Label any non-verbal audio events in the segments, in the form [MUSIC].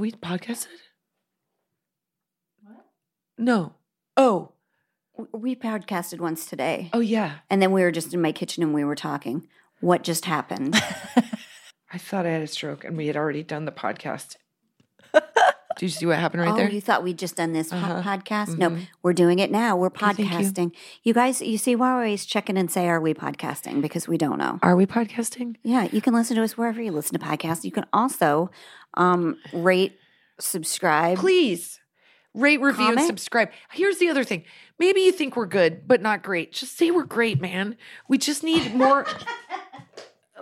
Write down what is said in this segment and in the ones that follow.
We podcasted? What? No. Oh. We podcasted once today. Oh yeah. And then we were just in my kitchen and we were talking. What just happened? [LAUGHS] I thought I had a stroke and we had already done the podcast. [LAUGHS] Do you see what happened right oh, there? you thought we'd just done this Uh-huh. podcast? No, Mhm. we're doing it now. We're you. podcasting. You. guys, you see, why we're always checking and say, are we podcasting? Because we don't know. Are we podcasting? Yeah, you can listen to us wherever you listen to podcasts. You can also um, rate, subscribe. Please rate, review, and subscribe. Here's the other thing. Maybe you think we're good, but not great. Just say we're great, man. We just need more. [LAUGHS]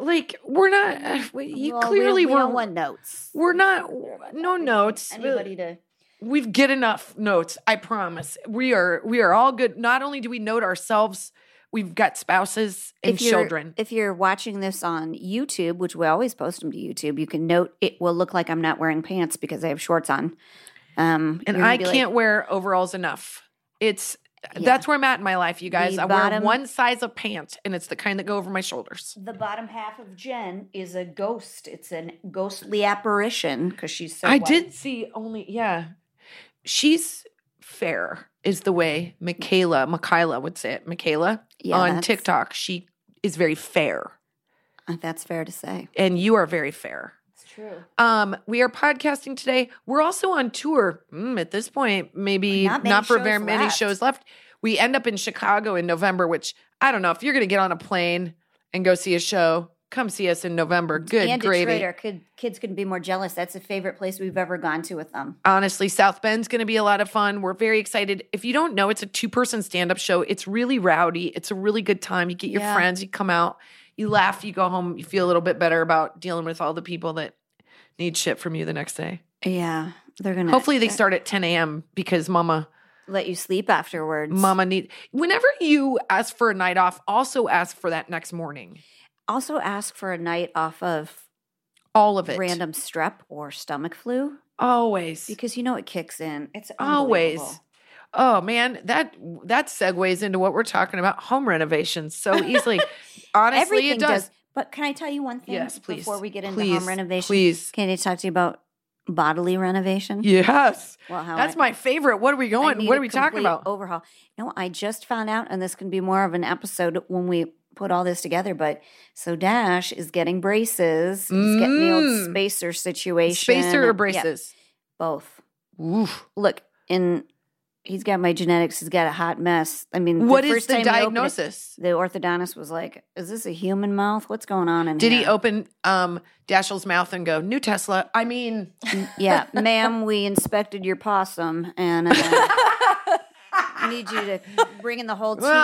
like we're not. [SIGHS] we- You Well, clearly we, we we're don't want notes. we're not. No notes. Anybody to we've get enough notes i promise we are we are all good not only do we note ourselves we've got spouses and if children If you're watching this on YouTube, which we always post them to YouTube, you can note it will look like I'm not wearing pants because I have shorts on. Um, and i can't wear overalls enough it's Yeah. that's where i'm at in my life you guys The i wear one size of pants and it's the kind that go over my shoulders The bottom half of Jen is a ghost. It's a ghostly apparition because she's so. i white. did see only yeah she's fair is the way michaela michaela would say it michaela Yeah, on tiktok she is very fair Uh, That's fair to say. and you are very fair true. Um, we are podcasting today. We're also on tour. Mm, at this point, maybe Not not, for very many shows left. We end up in Chicago in November, which I don't know if you're going to get on a plane and go see a show. Come see us in November. Good and gravy. Detroit, our kid, kids couldn't be more jealous. That's a favorite place we've ever gone to with them. Honestly, South Bend's going to be a lot of fun. We're very excited. If you don't know, it's a two person stand up show. It's really rowdy. It's a really good time. You get your Yeah. friends, you come out, you laugh, you go home, you feel a little bit better about dealing with all the people that need shit from you the next day. Yeah, they're gonna. Hopefully, they start at 10 a.m. because mama. let you sleep afterwards. Mama need whenever you ask for a night off, also ask for that next morning. also ask for a night off of All of it. random strep or stomach flu Always. because you know it kicks in. It's Always. Oh man, that that segues into what we're talking about home renovations so easily. [LAUGHS] Honestly, Everything it does. But can I tell you one thing? Yes, please. Before we get into Please, home renovation, please. Can I talk to you about bodily renovation? Yes. Well, how That's I- my favorite. What are we going? What are we talking about? Overhaul. No, I just found out, and this can be more of an episode when we put all this together. But so Dash is getting braces. He's getting the old Mm. spacer situation. Spacer or Yeah, braces? both. Oof. Look, in he's got my genetics. He's got a hot mess. I mean, What the is the he it, diagnosis? the orthodontist was like, "Is this a human mouth? What's going on in Did here?" he open um Dashiell's mouth and go, new Tesla? I mean, [LAUGHS] Yeah, ma'am, we inspected your possum and uh, I [LAUGHS] need you to bring in the whole team in for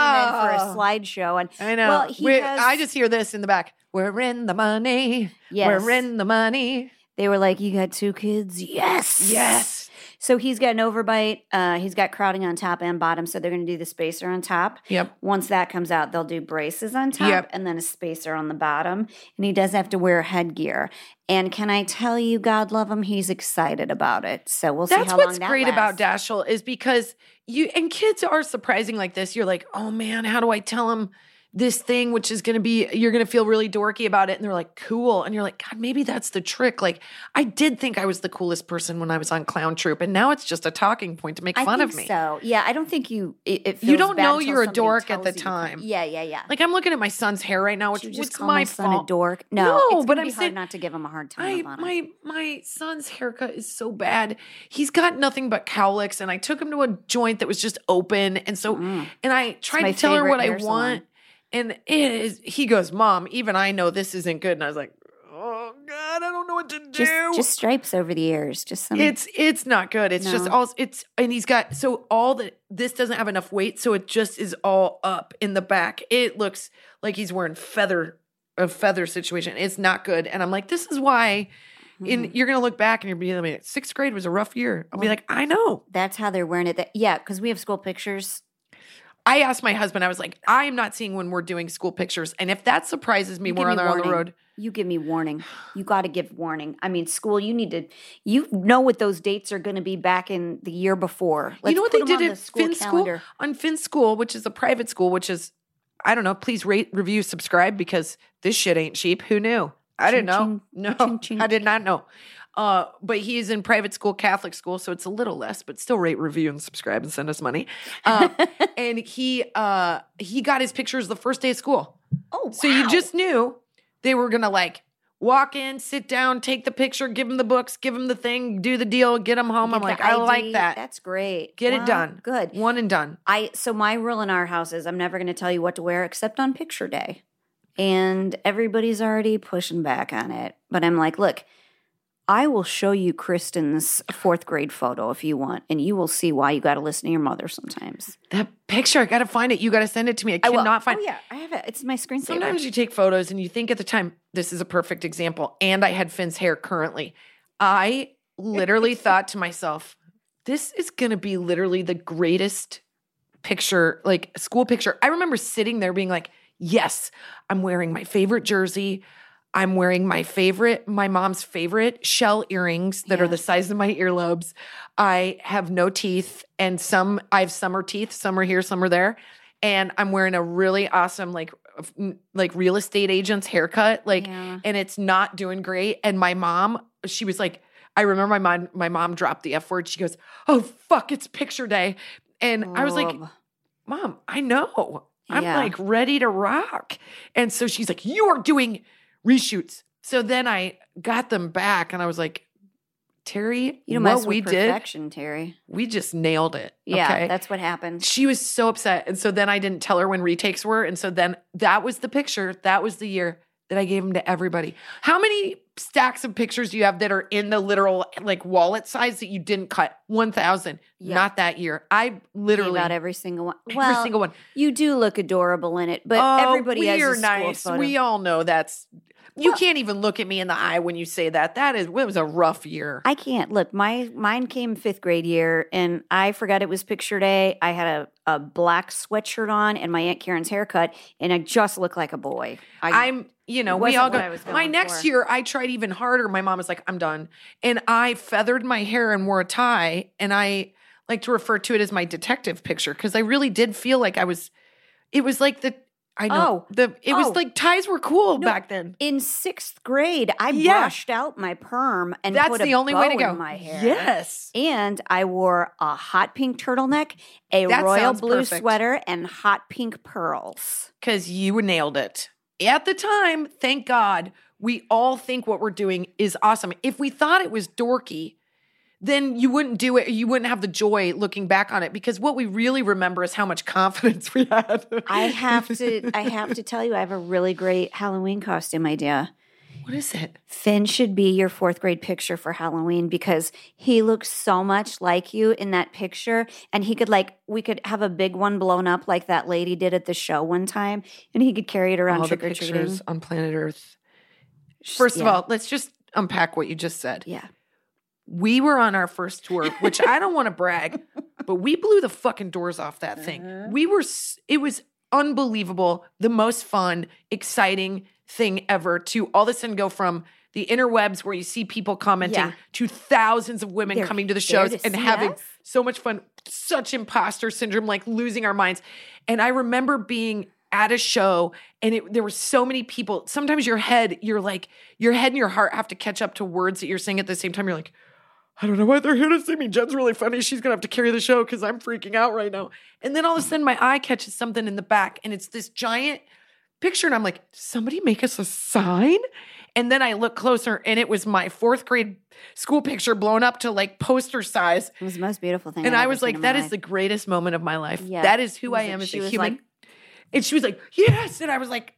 a slideshow. And I know. Well, he has- I just hear this in the back. We're in the money. Yes. We're in the money. they were like, "You got two kids? Yes, Yes. So he's got an overbite. Uh, he's got crowding on top and bottom. So they're going to do the spacer on top. Yep. Once that comes out, they'll do braces on top Yep. and then a spacer on the bottom. And he does have to wear headgear. And can I tell you, God love him, he's excited about it. So we'll see That's how what's long that great about. Dashiell is because you and kids are surprising like this. You're like, oh man, how do I tell them this thing, which is going to be, you're going to feel really dorky about it. And they're like, cool. And you're like, God, maybe that's the trick. Like, I did think I was the coolest person when I was on Clown Troop, and now it's just a talking point to make I fun of me. So yeah, I don't think you. It, You don't know you're a dork at the you. time. Yeah, yeah, yeah. Like, I'm looking at my son's hair right now, which you just call my, my son fault. a dork? No, No, it's but I'm saying- not to give him a hard time. I, my my son's haircut is so bad. He's got nothing but cowlicks, and I took him to a joint that was just open, and so Mm. and I tried to tell her what I want, and it is. He goes, "Mom, even I know this isn't good," and I was like, oh God, I don't know what to do. Just just stripes over the ears. Just some. It's it's not good. It's just all it's and he's got so all the this doesn't have enough weight, so it just is all up in the back. It looks like he's wearing feather a feather situation. It's not good. And I'm like, this is why in Mm-hmm. you're gonna look back and you're being like, sixth grade was a rough year. I'll be like, I know. That's how they're wearing it. That, yeah, because we have school pictures. I asked my husband, I was like, I am not seeing when we're doing school pictures. And if that surprises me You we're me on the road, You give me warning. You got to give warning. I mean, school. You need to. You know what those dates are going to be back in the year before. you know what they did at the school Finn calendar. School? On Finn School, which is a private school, which is, I don't know, please rate, review, subscribe because this shit ain't cheap. Who knew? I didn't know. Ching, No, ching, ching. I did not know. Uh, but he's in private school, Catholic school, so it's a little less, but still rate, review, and subscribe and send us money. Uh, [LAUGHS] and he uh, he got his pictures the first day of school. Oh, So you just knew they were gonna like walk in, sit down, take the picture, give him the books, give him the thing, do the deal, get him home. Get I'm like, I like that. That's great. Get Wow, it done. Good. One and done. I so my rule in our house is I'm never going to tell you what to wear except on picture day. And everybody's already pushing back on it. But I'm like, look, I will show you Kristen's fourth grade photo if you want, and you will see why you got to listen to your mother sometimes. That picture, I gotta find it. You gotta send it to me. I I cannot find Oh yeah, I have it. It's my screensaver. Sometimes you take photos and you think at the time, this is a perfect example. And I had Finn's hair currently. I literally [LAUGHS] thought to myself, this is going to be literally the greatest picture, like school picture. I remember sitting there being like, yes, I'm wearing my favorite jersey. I'm wearing my favorite, my mom's favorite shell earrings that are the size of my earlobes. I have no teeth and some, I have summer teeth, some are here, some are there. And I'm wearing a really awesome, like, like real estate agent's haircut. Like, Yeah. and it's not doing great. And my mom, she was like, I remember my mom, my mom dropped the F word. She goes, Oh, fuck, it's picture day. And I was like, Mom, I know. I'm Yeah. like ready to rock. And so she's like, You are doing reshoots. So then I got them back and I was like, Terry, you don't what we with did, perfection, Terry. we just nailed it. Yeah, okay? that's what happened. she was so upset. And so then I didn't tell her when retakes were. And so then that was the picture. That was the year that I gave them to everybody. How many stacks of pictures do you have that are in the literal like wallet size that you didn't cut? 1,000. Yeah. Not that year. I Literally about every single one. every single one. you do look adorable in it, but oh, everybody we has are a school nice. photo. We all know that's, you Well- can't even look at me in the eye when you say that. That is, it was a rough year. I can't look. My mine came fifth grade year, and I forgot it was picture day. I had a, a black sweatshirt on and my aunt Karen's haircut, and I just looked like a boy. I, I'm, you know, we all go. what I was My next for. year, I tried even harder. My mom was like, "I'm done," and I feathered my hair and wore a tie. And I like to refer to it as my detective picture because I really did feel like I was. It was like the I know Oh. the it Oh. was like ties were cool No, back then. in sixth grade, I Yeah. brushed out my perm and That's the only way to go. my hair. Yes. And I wore a hot pink turtleneck, a That royal blue perfect. sweater, and hot pink pearls. because you nailed it. At the time, thank God, we all think what we're doing is awesome. If we thought it was dorky, then you wouldn't do it. You wouldn't have the joy looking back on it because what we really remember is how much [LAUGHS] confidence we had. I have to I have to tell you, I have a really great Halloween costume idea. What is it? Finn should be your fourth grade picture for Halloween because he looks so much like you in that picture. And he could, like, we could have a big one blown up like that lady did at the show one time, and he could carry it around All the trick or treating. pictures on planet Earth. First of all, let's just unpack what you just said. Yeah. We were on our first tour, which I don't want to brag, [LAUGHS] but we blew the fucking doors off that thing. Uh-huh. We were, it was unbelievable, the most fun, exciting thing ever to all of a sudden go from the interwebs where you see people commenting Yeah. to thousands of women They're coming to the shows to and having us. so much fun, such imposter syndrome, like losing our minds. And I remember being at a show and it, there were so many people. Sometimes your head, you're like, your head and your heart have to catch up to words that you're saying at the same time. You're like, I don't know why they're here to see me. Jen's really funny. She's gonna have to carry the show because I'm freaking out right now. And then all of a sudden, my eye catches something in the back, and it's this giant picture, and I'm like, somebody make us a sign. And then I look closer, and it was my fourth grade school picture blown up to like poster size. It was the most beautiful thing. And I've I was like, that is life. the greatest moment of my life. Yeah. That is who I am as a human. like- and she was like, yes. And I was like,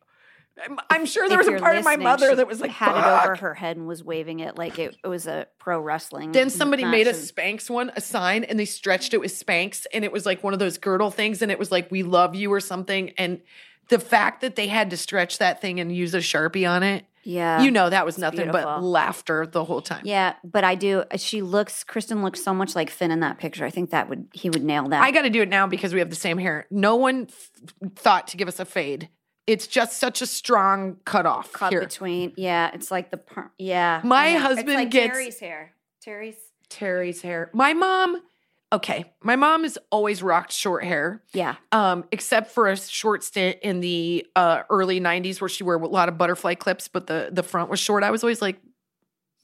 I'm, I'm sure there If was a part of my mother that was like, had it over her head and was waving it like it, it was a pro wrestling. Then somebody match made a Spanx one, a sign, and they stretched it with Spanx, and it was like one of those girdle things, and it was like "We love you" or something. And the fact that they had to stretch that thing and use a sharpie on it, Yeah, you know, that was nothing but laughter the whole time. Yeah, but I do. She looks. Kristen looks so much like Finn in that picture. I think that would he would nail that. I got to do it now because we have the same hair. No one f- thought to give us a fade. It's just such a strong cutoff cut here. between. Yeah, it's like the per- yeah. My yeah. husband like gets- Terry's hair. Terry's. Terry's hair. My mom, okay, my mom has always rocked short hair. Yeah, um, except for a short stint in the uh, early '90s where she wore a lot of butterfly clips, but the the front was short. I was always like,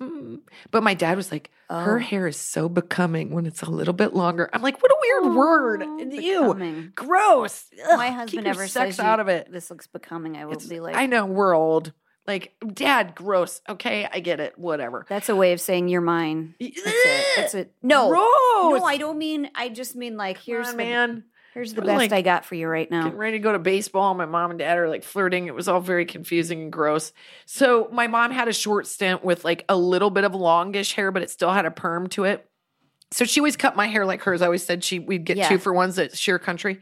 mm. but my dad was like, her Oh. hair is so becoming when it's a little bit longer. I'm like, what a weird word. Oh, And you, gross. Ugh, My husband never sex out of it. This looks becoming. I will It's- be like, I know we're old. Like, dad, gross. Okay, I get it. Whatever. That's a way of saying you're mine. That's it. That's it. No, [LAUGHS] Gross. no, I don't mean. I just mean like here's Come the man. Here's the best like- I got for you right now. getting ready to go to baseball. My mom and dad are like flirting. It was all very confusing and gross. So my mom had a short stint with like a little bit of longish hair, but it still had a perm to it. So she always cut my hair like hers. I always said she we'd get Yeah. two for ones at Sheer Country.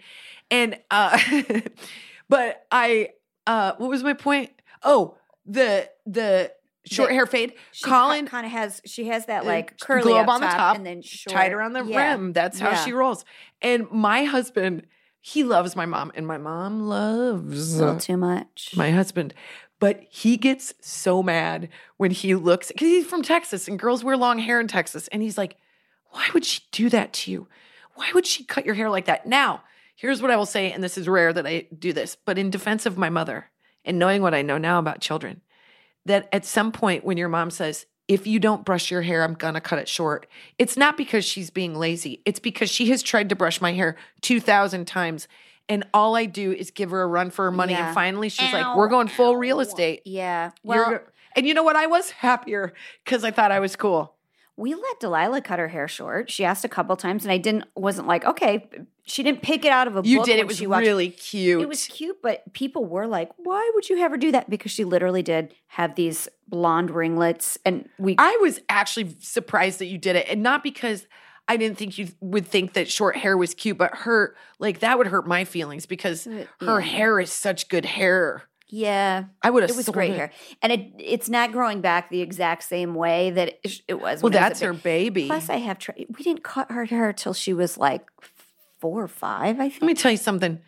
And uh [LAUGHS] but I uh what was my point? Oh, the the short The- hair fade. Colin kind of has. She has that like curly globe on the top, top, and then short, tied around the yeah. rim. That's how Yeah. she rolls. And my husband, he loves my mom, and my mom loves A little too much. my husband. But he gets so mad when he looks because he's from Texas and girls wear long hair in Texas. And he's like, Why would she do that to you? Why would she cut your hair like that? Now, here's what I will say, and this is rare that I do this, but in defense of my mother and knowing what I know now about children, that at some point when your mom says, if you don't brush your hair, I'm gonna cut it short. It's not because she's being lazy. It's because she has tried to brush my hair 2,000 times. And all I do is give her a run for her money. Yeah. And finally, she's like, we're going full ow. real estate. Yeah. You're Well, and you know what? I was happier because I thought I was cool. We let Delilah cut her hair short. She asked a couple times, and I didn't. wasn't like okay. She didn't pick it out of a You book. did. when It was really cute. It was cute, but people were like, "Why would you have her do that?" Because she literally did have these blonde ringlets, and we. I was actually surprised that you did it. And not because I didn't think you would think that short hair was cute, but her, like, that would hurt my feelings because her yeah. hair is such good hair. Yeah, I would have it was great hair, and it it's not growing back the exact same way that it, it was. Well, when I was a that's her ba- baby. Plus, I have. Tra- we didn't cut her hair till she was like four or five. I think. Let me tell you something.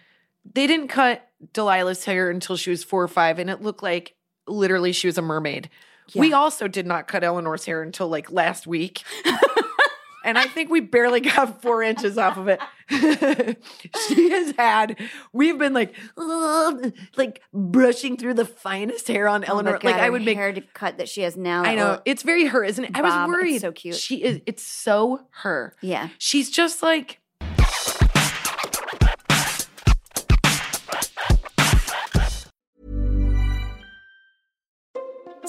They didn't cut Delilah's hair until she was four or five, and it looked like literally she was a mermaid. We also did not cut Eleanor's hair until like last week. [LAUGHS] and I think we barely [LAUGHS] got four inches off of it. [LAUGHS] she has had, we've been like, [LAUGHS] like brushing through the finest hair on Oh Eleanor. God, like I would make hair to cut that she has now. I know Oh, it's very her, isn't it? I was Bob, worried. so cute. She is. It's so her. yeah. She's just like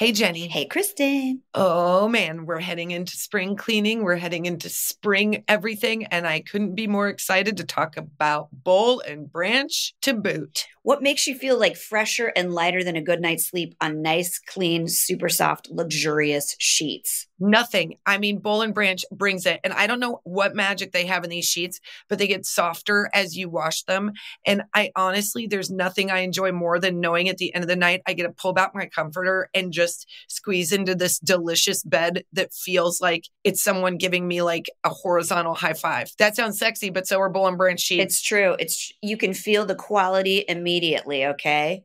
Hey, Jenny. Hey, Kristen. Oh man, we're heading into spring cleaning. We're heading into spring everything. And I couldn't be more excited to talk about bowl and branch to boot. What makes you feel like fresher and lighter than a good night's sleep on nice, clean, super soft, luxurious sheets? Nothing. I mean, Bowl and Branch brings it. And I don't know what magic they have in these sheets, but they get softer as you wash them. And I honestly, there's nothing I enjoy more than knowing at the end of the night, I get to pull back my comforter and just squeeze into this delicious bed that feels like it's someone giving me like a horizontal high five. That sounds sexy, but so are Bowl and Branch sheets. It's true. It's you can feel the quality immediately, okay?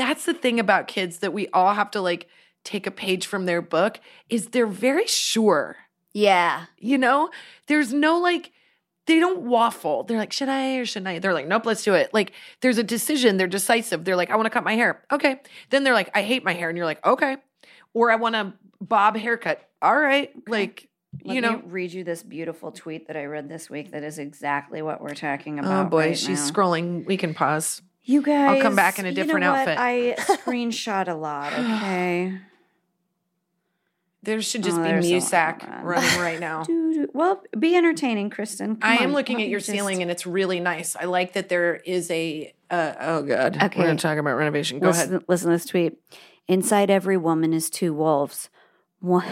That's the thing about kids that we all have to like take a page from their book is they're very sure. Yeah. you know? There's no like they don't waffle. They're like should i or shouldn't i? They're like nope let's do it. Like there's a decision. They're decisive. They're like i want to cut my hair. Okay. Then they're like i hate my hair. And you're like okay. Or i want a bob haircut. All right. Like Let you me know read you this beautiful tweet that I read this week that is exactly what we're talking oh, about. oh boy. right she's now. scrolling. We can pause You guys, I'll come back in a you different know what? outfit. I [LAUGHS] screenshot a lot. Okay. there should just Oh, be Muzak running right now. [LAUGHS] Well, be entertaining, Kristen. Come I am on. looking at your just- ceiling and it's really nice. I like that there is a. Uh, oh God. Okay. We're going to talk about renovation. Go listen, ahead. Listen to this tweet. Inside every woman is two wolves. One,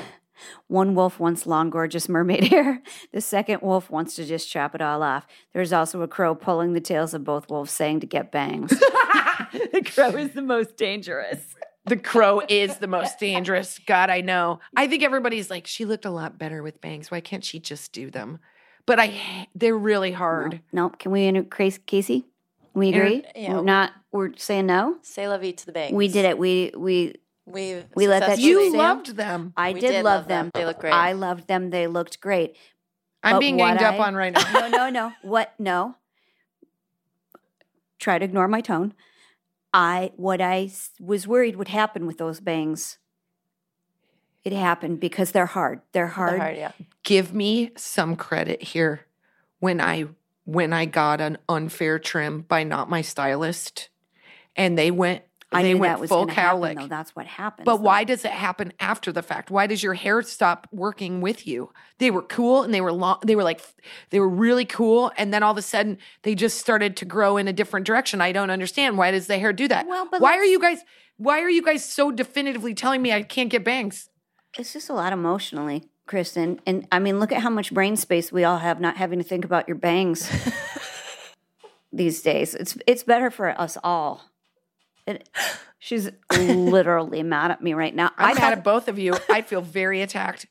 one wolf wants long, gorgeous mermaid [LAUGHS] hair. The second wolf wants to just chop it all off. There's also a crow pulling the tails of both wolves, saying to get bangs. [LAUGHS] the crow is the most dangerous. The crow is the most dangerous. God, I know. I think everybody's like, she looked a lot better with bangs. Why can't she just do them? But I, they're really hard. No, nope. Can we inter- Cras- Casey? We agree? Yeah. We're not. We're saying no. Say la vie to the bangs. We did it. We we. We We let that successfully- You Sam? loved them. I did, did love love them. them. They look great. I loved them. They looked great. I'm But being what ganged up on right now. no, no, no. What? No. Try to ignore my tone. I what I was worried would happen with those bangs it happened because they're hard. They're hard. They're hard, yeah. Give me some credit here when I when I got an unfair trim by not my stylist, and they went I knew that was full to happen, though. That's what happened. But why does it happen after the fact? Why does your hair stop working with you? They were cool and they were long. They were like, they were really cool, and then all of a sudden they just started to grow in a different direction. I don't understand. Why does the hair do that? Well, but why are you guys? Why are you guys so definitively telling me I can't get bangs? It's just a lot emotionally, Kristen. And I mean, look at how much brain space we all have not having to think about your bangs [LAUGHS] these days. It's it's better for us all. It, she's literally [LAUGHS] mad at me right now. I'm I mad thought, at both of you. I feel very attacked.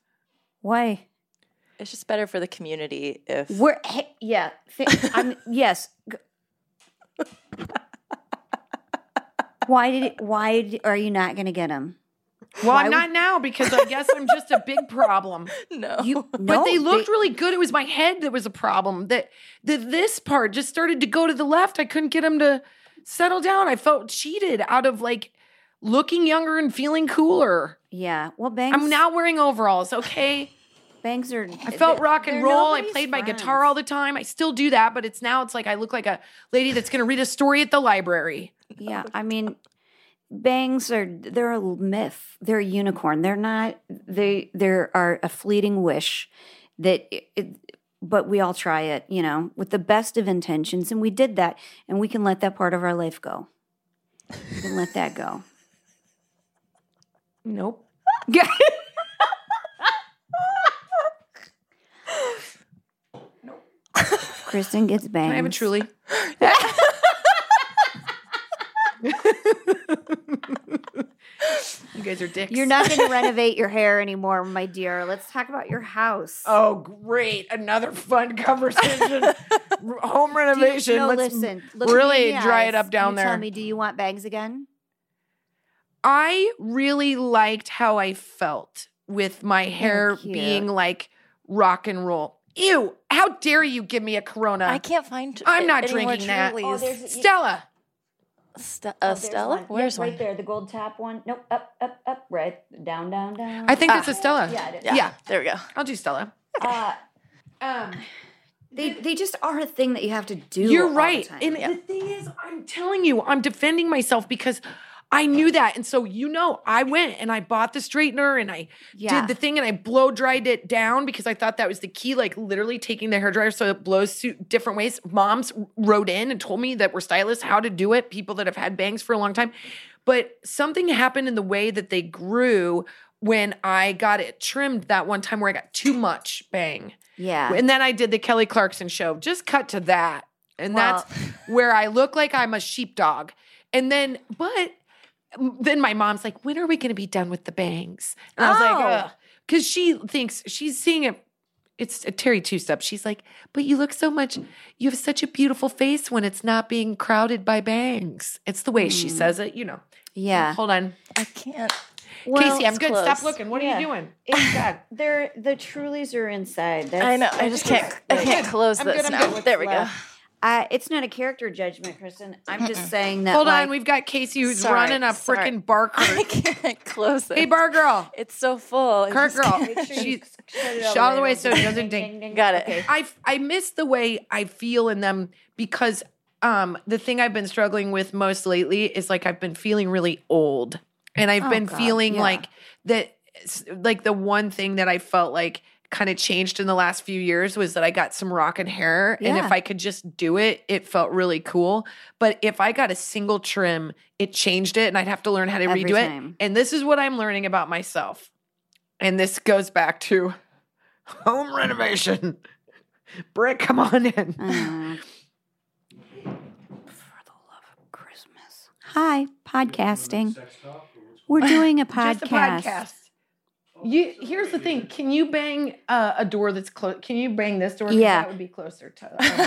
why? It's just better for the community if We're hey, yeah. Th- I'm [LAUGHS] yes. Why did it, why d- are you not going to get them? Well, Why I'm would- not now because I guess I'm just a big problem. [LAUGHS] no. You But no, they looked really good. It was my head that was a problem. That that this part just started to go to the left. I couldn't get them to settle down. I felt cheated out of like looking younger and feeling cooler. Yeah. Well, bangs. I'm now wearing overalls. Okay, [LAUGHS] bangs are. I felt rock and roll. I played my guitar all the time. I still do that, but it's now it's like I look like a lady that's going to read a story at the library. Yeah, I mean, bangs are they're a myth. They're a unicorn. They're not. They there are a fleeting wish that. It, it, but we all try it, you know, with the best of intentions, and we did that, and we can let that part of our life go. We can let that go. Nope. Yeah. [LAUGHS] Kristen gets banged. I have a truly? [LAUGHS] [LAUGHS] you guys are dicks. You're not going to renovate your hair anymore, my dear. Let's talk about your house. Oh, great! Another fun conversation. [LAUGHS] Home Do you- renovation. no, Let's listen. Look really dry eyes. it up down You there. Tell me, do you want bangs again? I really liked how I felt with my hair cute. being like rock and roll. Ew! How dare you give me a Corona? I can't find. I'm not anymore, drinking that. Trulies. Oh, there's- Stella. Ste- uh, Oh, Stella, one. where's Yep, one? Right there, the gold top one. Nope, up, up, up, right, down, down, down. I think Ah. it's a Stella. Yeah, it is. Yeah, Yeah. there we go. I'll do Stella. Uh, Um, they they just are a thing that you have to do. You're all the right. time. And Yeah. the thing is, I'm telling you, I'm defending myself because I knew that. And so, you know, I went and I bought the straightener and I Yeah. did the thing and I blow dried it down because I thought that was the key, like literally taking the hair dryer so it blows different ways. Moms wrote in and told me that we're stylists how to do it, people that have had bangs for a long time. But something happened in the way that they grew when I got it trimmed that one time where I got too much bang. yeah. And then I did the Kelly Clarkson show. Just cut to that. And Well- that's where I look like I'm a sheepdog. And then, but then my mom's like, when are we going to be done with the bangs? And I was like, Oh. ugh. Because she thinks she's seeing it. It's a Terry two step. She's like, but you look so much, you have such a beautiful face when it's not being crowded by bangs. It's the way she mm. says it, you know. yeah. Hold on. I can't. Well, Casey, I'm it's good. Stop looking. What are you doing? [LAUGHS] It's- God. They're the Trulies are inside. That's, I know. I just can't. I can't close I'm this good, I'm now. good. There we go. Uh, it's not a character judgment, Kristen. I'm just saying that. Hold like, on. We've got Casey who's Sorry, running a sorry. bar barker. [LAUGHS] I can't close it. Hey, bar girl. It's so full. Kurt girl. can't- She shut it shut all the way so it doesn't ding. Got it. Okay. I I miss the way I feel in them because um the thing I've been struggling with most lately is like I've been feeling really old. And I've Oh, been God, feeling yeah. like that like the one thing that I felt like kind of changed in the last few years was that I got some rockin' hair and if I could just do it it felt really cool but if I got a single trim it changed it and I'd have to learn how to Every redo time. it and this is what I'm learning about myself and this goes back to [LAUGHS] home renovation Brick come on in Uh, for the love of Christmas. Hi, podcasting. We're [LAUGHS] doing a podcast. Just a podcast. You here's the thing. Can you bang uh, a door that's close? Can you bang this door? 'Cause Yeah. that would be closer to. [LAUGHS] our microphone.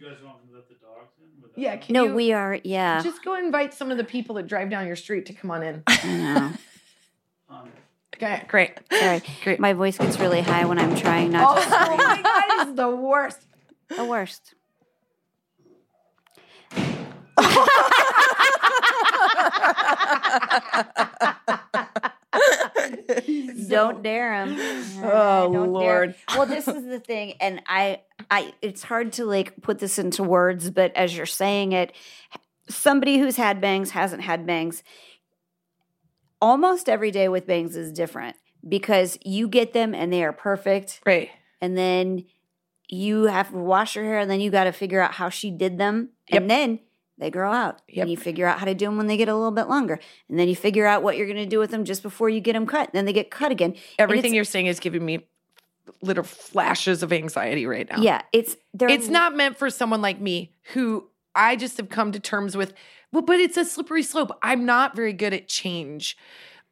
You guys want me to let the dogs in? without- yeah, can No, you we are. Yeah. just go invite some of the people that drive down your street to come on in? I know. [LAUGHS] Um, Okay, great. Sorry, Great. my voice gets really high when I'm trying not to. Oh [LAUGHS] my god, it's the worst. The worst. Don't dare him. [GASPS] Oh, Don't dare. Lord. Well, this is the thing, and I, I, it's hard to like put this into words, but as you're saying it, somebody who's had bangs hasn't had bangs. Almost every day with bangs is different because you get them and they are perfect, Right. and then you have to wash your hair, and then you got to figure out how she did them, Yep. and then they grow out. Yep. And you figure out how to do them when they get a little bit longer, and then you figure out what you're going to do with them just before you get them cut. And then they get cut again. Everything you're saying is giving me little flashes of anxiety right now. Yeah, it's It's not meant for someone like me who I just have come to terms with. Well, but it's a slippery slope. I'm not very good at change.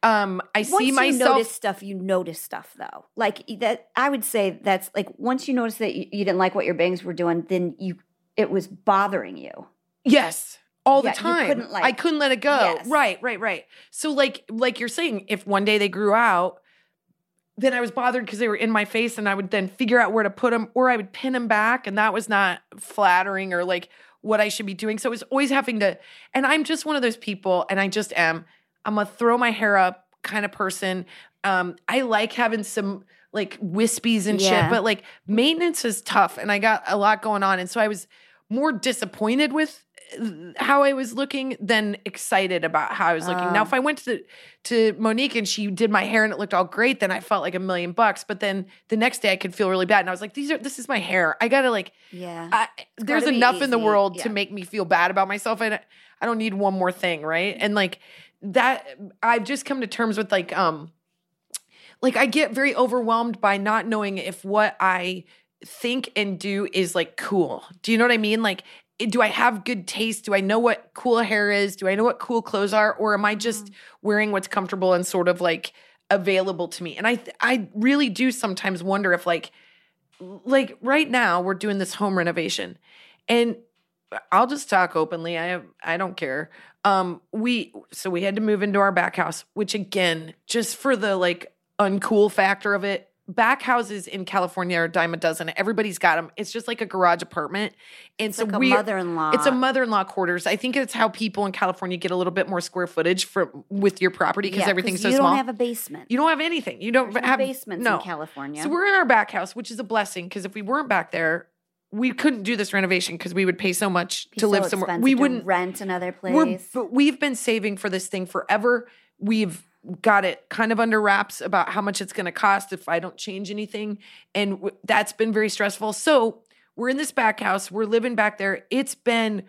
Um, I once see you myself. notice stuff, you notice stuff though. Like that, I would say that's like once you notice that you, you didn't like what your bangs were doing, then you it was bothering you. Yes. All Yeah, the time. couldn't, like- I couldn't let it go. Yes. Right, right, right. So like like you're saying, if one day they grew out, then I was bothered because they were in my face and I would then figure out where to put them or I would pin them back and that was not flattering or like what I should be doing. So it was always having to and I'm just one of those people and I just am I'm a throw my hair up kind of person. Um I like having some like wispies and Yeah. shit, but like maintenance is tough and I got a lot going on and so I was more disappointed with how I was looking than excited about how I was looking. now, Oh. if I went to to Monique and she did my hair and it looked all great, then I felt like a million bucks. But then the next day I could feel really bad, and I was like, "These are this is my hair. I gotta like, Yeah, I, there's enough in the world yeah. to make me feel bad about myself. I don't, I don't need one more thing, right? And like that, I've just come to terms with like, um, like I get very overwhelmed by not knowing if what I think and do is like cool. Do you know what I mean? Like, do I have good taste? Do I know what cool hair is? Do I know what cool clothes are? Or am I just wearing what's comfortable and sort of like available to me? And I, I really do sometimes wonder if like, like right now we're doing this home renovation and I'll just talk openly. I have, I don't care. Um we so we had to move into our back house, which again, just for the like uncool factor of it, back houses in California are a dime a dozen. Everybody's got them. It's just like a garage apartment. And it's so like a we mother-in-law. it's a mother-in-law quarters. I think it's how people in California get a little bit more square footage for with your property because Yeah, everything's so small. you don't have a basement. you don't have anything. You don't There's no have basements no. in California. So we're in our back house, which is a blessing because if we weren't back there, we couldn't do this renovation because we would pay so much Be to so live somewhere. We wouldn't rent another place. But we've been saving for this thing forever. We've got it kind of under wraps about how much it's going to cost if I don't change anything, and w- that's been very stressful. So we're in this back house. We're living back there. It's been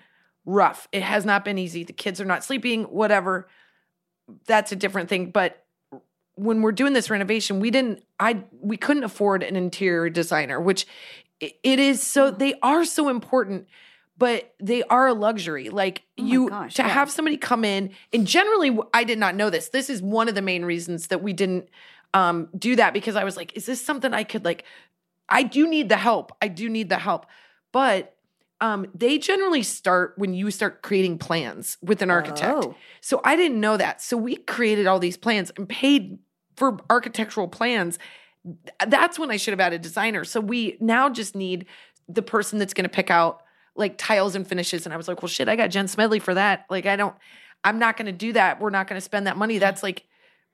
rough. It has not been easy. The kids are not sleeping. Whatever. That's a different thing, but when we're doing this renovation, we didn't I we couldn't afford an interior designer, which it is so they are so important, but they are a luxury. Like Oh you gosh, to yeah. have somebody come in and generally I did not know this. This is one of the main reasons that we didn't um do that because I was like, is this something I could like I do need the help. I do need the help. But um, they generally start when you start creating plans with an architect. Oh. So I didn't know that. So we created all these plans and paid for architectural plans. That's when I should have had a designer. So we now just need the person that's going to pick out like tiles and finishes. And I was like, well, shit, I got Jen Smedley for that. Like, I don't, I'm not going to do that. We're not going to spend that money. That's like,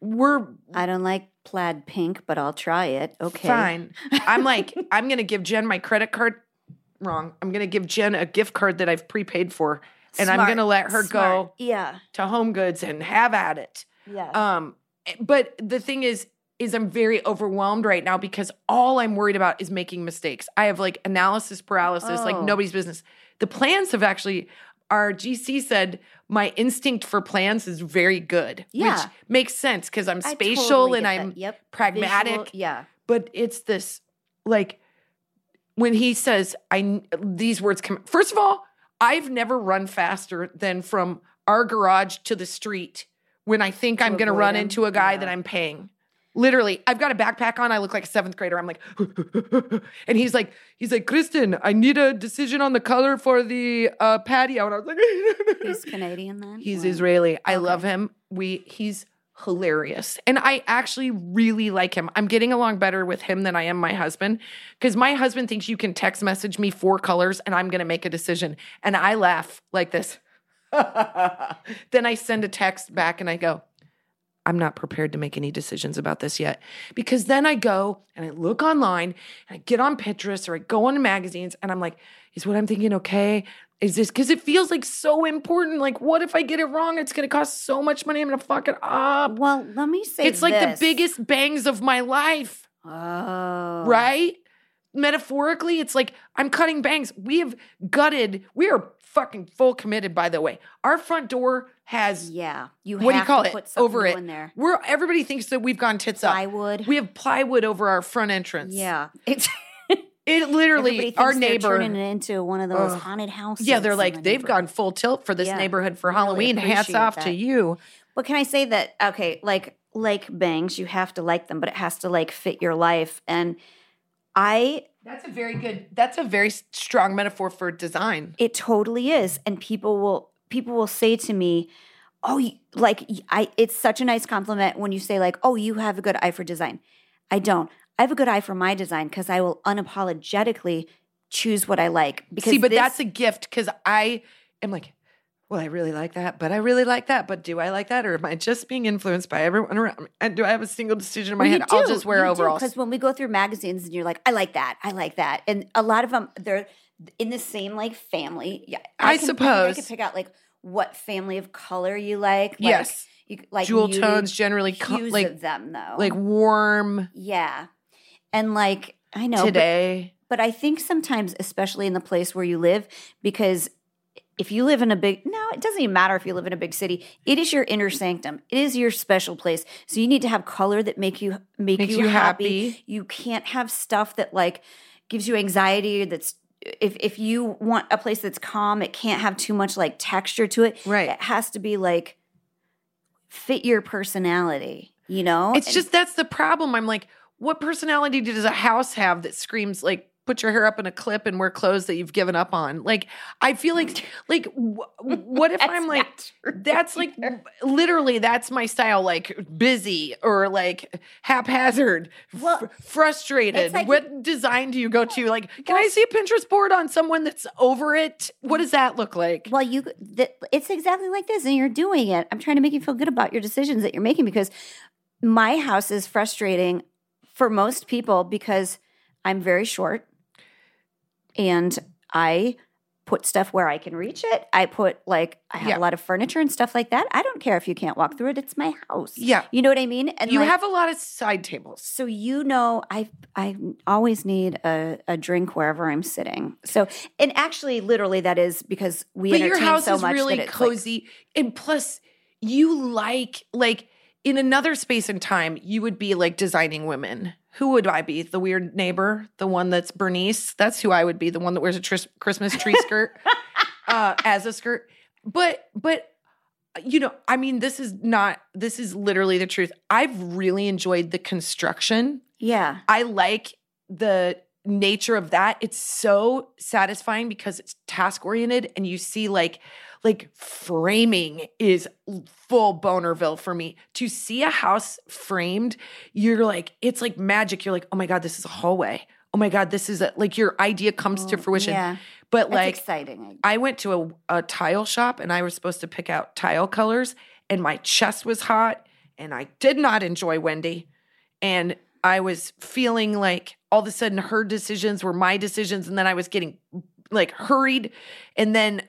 we're I don't like plaid pink, but I'll try it. Okay. Fine. I'm like, [LAUGHS] I'm going to give Jen my credit card. Wrong. I'm going to give Jen a gift card that I've prepaid for, and I'm going to let her Smart. go Yeah. to Home Goods and have at it. Yeah. Um, but the thing is, is I'm very overwhelmed right now because all I'm worried about is making mistakes. I have like analysis paralysis, like Oh. nobody's business. The plans have actually. Our GC said my instinct for plans is very good, Yeah. which makes sense because I'm spatial totally and. I'm yep. pragmatic Visual- yeah. but it's this like when he says i these words come first of all i've never run faster than from our garage to the street when i think To i'm going to run him? into a guy Yeah. that i'm paying literally i've got a backpack on i look like a seventh grader i'm like [LAUGHS] and he's like he's like kristen i need a decision on the color for the uh, patio and i was like [LAUGHS] He's Canadian then? He's Wow. Israeli. I Okay. love him. We he's hilarious. And I actually really like him. I'm getting along better with him than I am my husband cuz my husband thinks you can text message me four colors and I'm going to make a decision. And I laugh like this. [LAUGHS] then I send a text back and I go, I'm not prepared to make any decisions about this yet. Because then I go and I look online and I get on Pinterest or I go on magazines and I'm like, is what I'm thinking okay? Is this because it feels like so important? Like, what if I get it wrong? It's gonna cost so much money. I'm gonna fuck it up. Well, let me say It's like this. the biggest bangs of my life, Oh. right? Metaphorically, it's like I'm cutting bangs. We have gutted, we are fucking full committed, by the way. Our front door has Yeah. You what do you call it put over it in there. we're everybody thinks that we've gone tits up Plywood. we have plywood over our front entrance yeah. It's [LAUGHS] it literally our they're neighbor turning it into one of those Ugh. haunted houses. yeah they're like the they've gone full tilt for this Yeah. neighborhood for Really halloween hats off to you But can I say that okay, like like bangs, you have to like them, but it has to like fit your life. And I that's a very good that's a very strong metaphor for design it totally is. And people will people will say to me, "Oh, like I it's such a nice compliment when you say like, "Oh, you have a good eye for design." I don't. I have a good eye for my design because I will unapologetically choose what I like. Because see but this- that's a gift because i am like well i really like that but i really like that but do i like that or am i just being influenced by everyone around me and do i have a single decision in my Well, head i'll just wear overalls Because when we go through magazines and you're like, I like that, I like that, and a lot of them they're in the same like family. Yeah, I can, think I suppose. could pick out like what family of color you like. like yes you, like jewel tones generally co- like of them though. like warm yeah, and like I know but- today but I think sometimes, especially in the place where you live, because if you live in a big no, it doesn't even matter if you live in a big city. It is your inner sanctum. It is your special place. So you need to have color that make you make Makes you, you happy. happy. You can't have stuff that like gives you anxiety. That's if if you want a place that's calm, it can't have too much like texture to it. Right. It has to be like fit your personality. You know, It's And- just that's the problem. I'm like, what personality does a house have that screams like put your hair up in a clip and wear clothes that you've given up on? Like, I feel like, like, wh- what if I'm like, [LAUGHS] that's like literally that's my style, like busy or like haphazard, Well, fr- frustrated. like- what design do you go to? Like, can I see a Pinterest board on someone that's over it? What mm. does that look like? Well, you th- it's exactly like this, and you're doing it. I'm trying to make you feel good about your decisions that you're making because my house is frustrating for most people because I'm very short and I put stuff where I can reach it. I put like I have Yeah. a lot of furniture and stuff like that. I don't care if you can't walk through it. It's my house. Yeah. You know what I mean? And you like- have a lot of side tables. so you know I I always need a, a drink wherever I'm sitting. So and actually literally that is because we but your house so is much really it's like- cozy and plus you like like in another space and time you would be like designing women. Who would i be? The weird neighbor? The one that's bernice? That's who i would be. The one that wears a tris- christmas tree [LAUGHS] skirt uh as a skirt. But but you know i mean this is not this is literally the truth. I've really enjoyed the construction. Yeah. I like the nature of that. It's so satisfying because it's task oriented and you see like like framing is full bonerville for me. To see a house framed, you're like it's like magic. You're like, "Oh my god, this is a hallway. Oh my god, this is a like your idea comes to fruition." Yeah. But That's like exciting. I went to a, a tile shop and I was supposed to pick out tile colors, and my chest was hot, and I did not enjoy Wendy. And I was feeling like all of a sudden her decisions were my decisions, and then I was getting like hurried, and then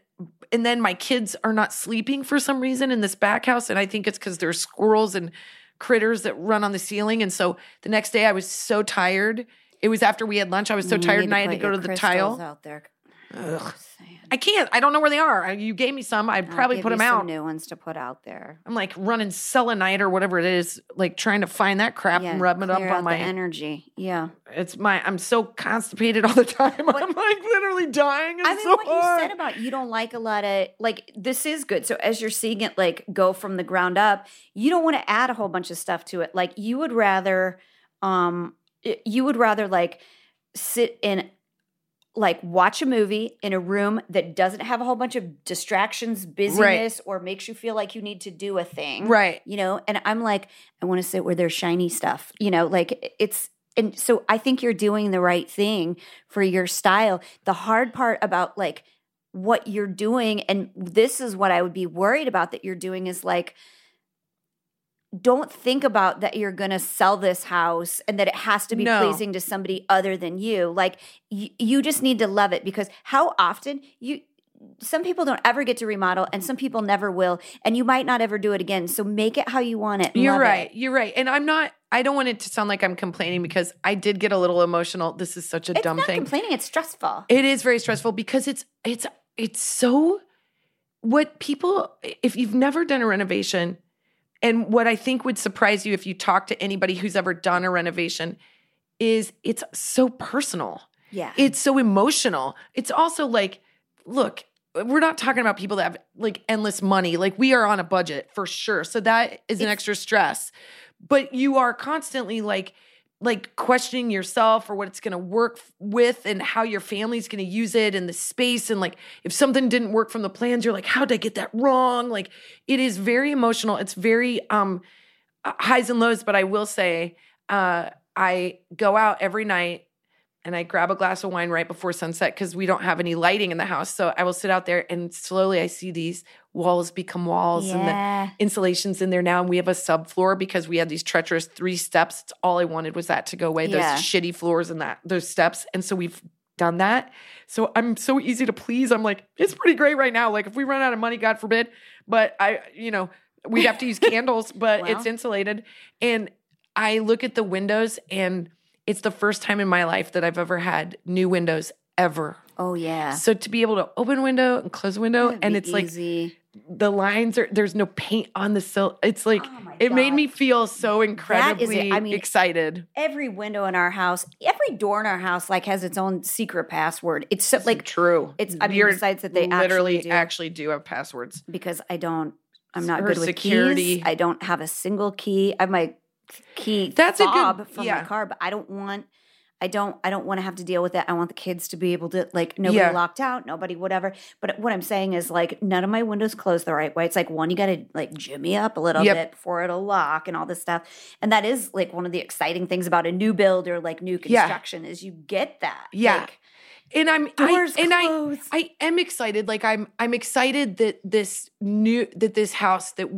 and then my kids are not sleeping for some reason in this back house, and I think it's because there's squirrels and critters that run on the ceiling, and so the next day I was so tired. It was after we had lunch. I was so You tired, and I had to go to the tile. out there. Ugh. I can't. I don't know where they are. You gave me some. I'd probably put them some out. New ones to put out there. I'm like running selenite or whatever it is, like trying to find that crap and rubbing it up on my. the energy. Yeah. it's my. I'm so constipated all the time. [LAUGHS] I'm like literally dying. It's I mean, so what hard. you said about you don't like a lot of like this is good. So as you're seeing it like go from the ground up, you don't want to add a whole bunch of stuff to it. Like you would rather, um, you would rather like sit in like watch a movie in a room that doesn't have a whole bunch of distractions, busyness, or makes you feel like you need to do a thing. right. You know, and I'm like, I want to sit where there's shiny stuff. You know, like it's and so I think you're doing the right thing for your style. The hard part about like what you're doing, and this is what I would be worried about that you're doing is like don't think about that you're going to sell this house and that it has to be No. pleasing to somebody other than you. Like y- you just need to love it because how often you some people don't ever get to remodel and some people never will and you might not ever do it again. So make it how you want it. You're right. it. You're right. And I'm not I don't want it to sound like I'm complaining because I did get a little emotional. This is such a It's dumb not thing. complaining, it's stressful. It is very stressful because it's it's it's so what people if you've never done a renovation and what I think would surprise you if you talk to anybody who's ever done a renovation is it's so personal. yeah. It's so emotional. It's also like look, we're not talking about people that have like endless money. Like we are on a budget for sure. So that is an It's- extra stress. But you are constantly like like questioning yourself or what it's going to work with and how your family's going to use it and the space and like if something didn't work from the plans you're like how did I get that wrong? Like it is very emotional. It's very um highs and lows, but I will say uh I go out every night and I grab a glass of wine right before sunset because we don't have any lighting in the house. So I will sit out there and slowly I see these walls become walls and the yeah. insulations in there now. And we have a subfloor because we had these treacherous three steps. It's all I wanted was that to go away, Yeah. those shitty floors and that those steps. And so we've done that. So I'm so easy to please. I'm like, it's pretty great right now. Like if we run out of money, God forbid, but I, you know, we'd have to use [LAUGHS] candles, but Well. it's insulated. And I look at the windows and it's the first time in my life that I've ever had new windows ever. Oh yeah. So to be able to open a window and close a window, That'd and it's like the lines are there's no paint on the sill. It's like Oh it made me feel so incredibly I mean, excited. every window in our house, every door in our house, like has its own secret password. It's so, like true. it's- I mean, You're- besides that they literally actually do- actually do have passwords. because I don't. I'm not Or good with security. keys. I don't have a single key. I have my key That's a good- fob from yeah. my car, but I don't want. I don't. I don't want to have to deal with that. I want the kids to be able to like nobody Yeah. locked out, nobody whatever. But what I'm saying is like none of my windows close the right way. It's like one you got to like jimmy up a little Yep. bit before it'll lock and all this stuff. And that is like one of the exciting things about a new build or like new Yeah. construction is you get that. Yeah. Like, And I'm doors I, and I. I am excited. Like I'm I'm excited that this new that this house that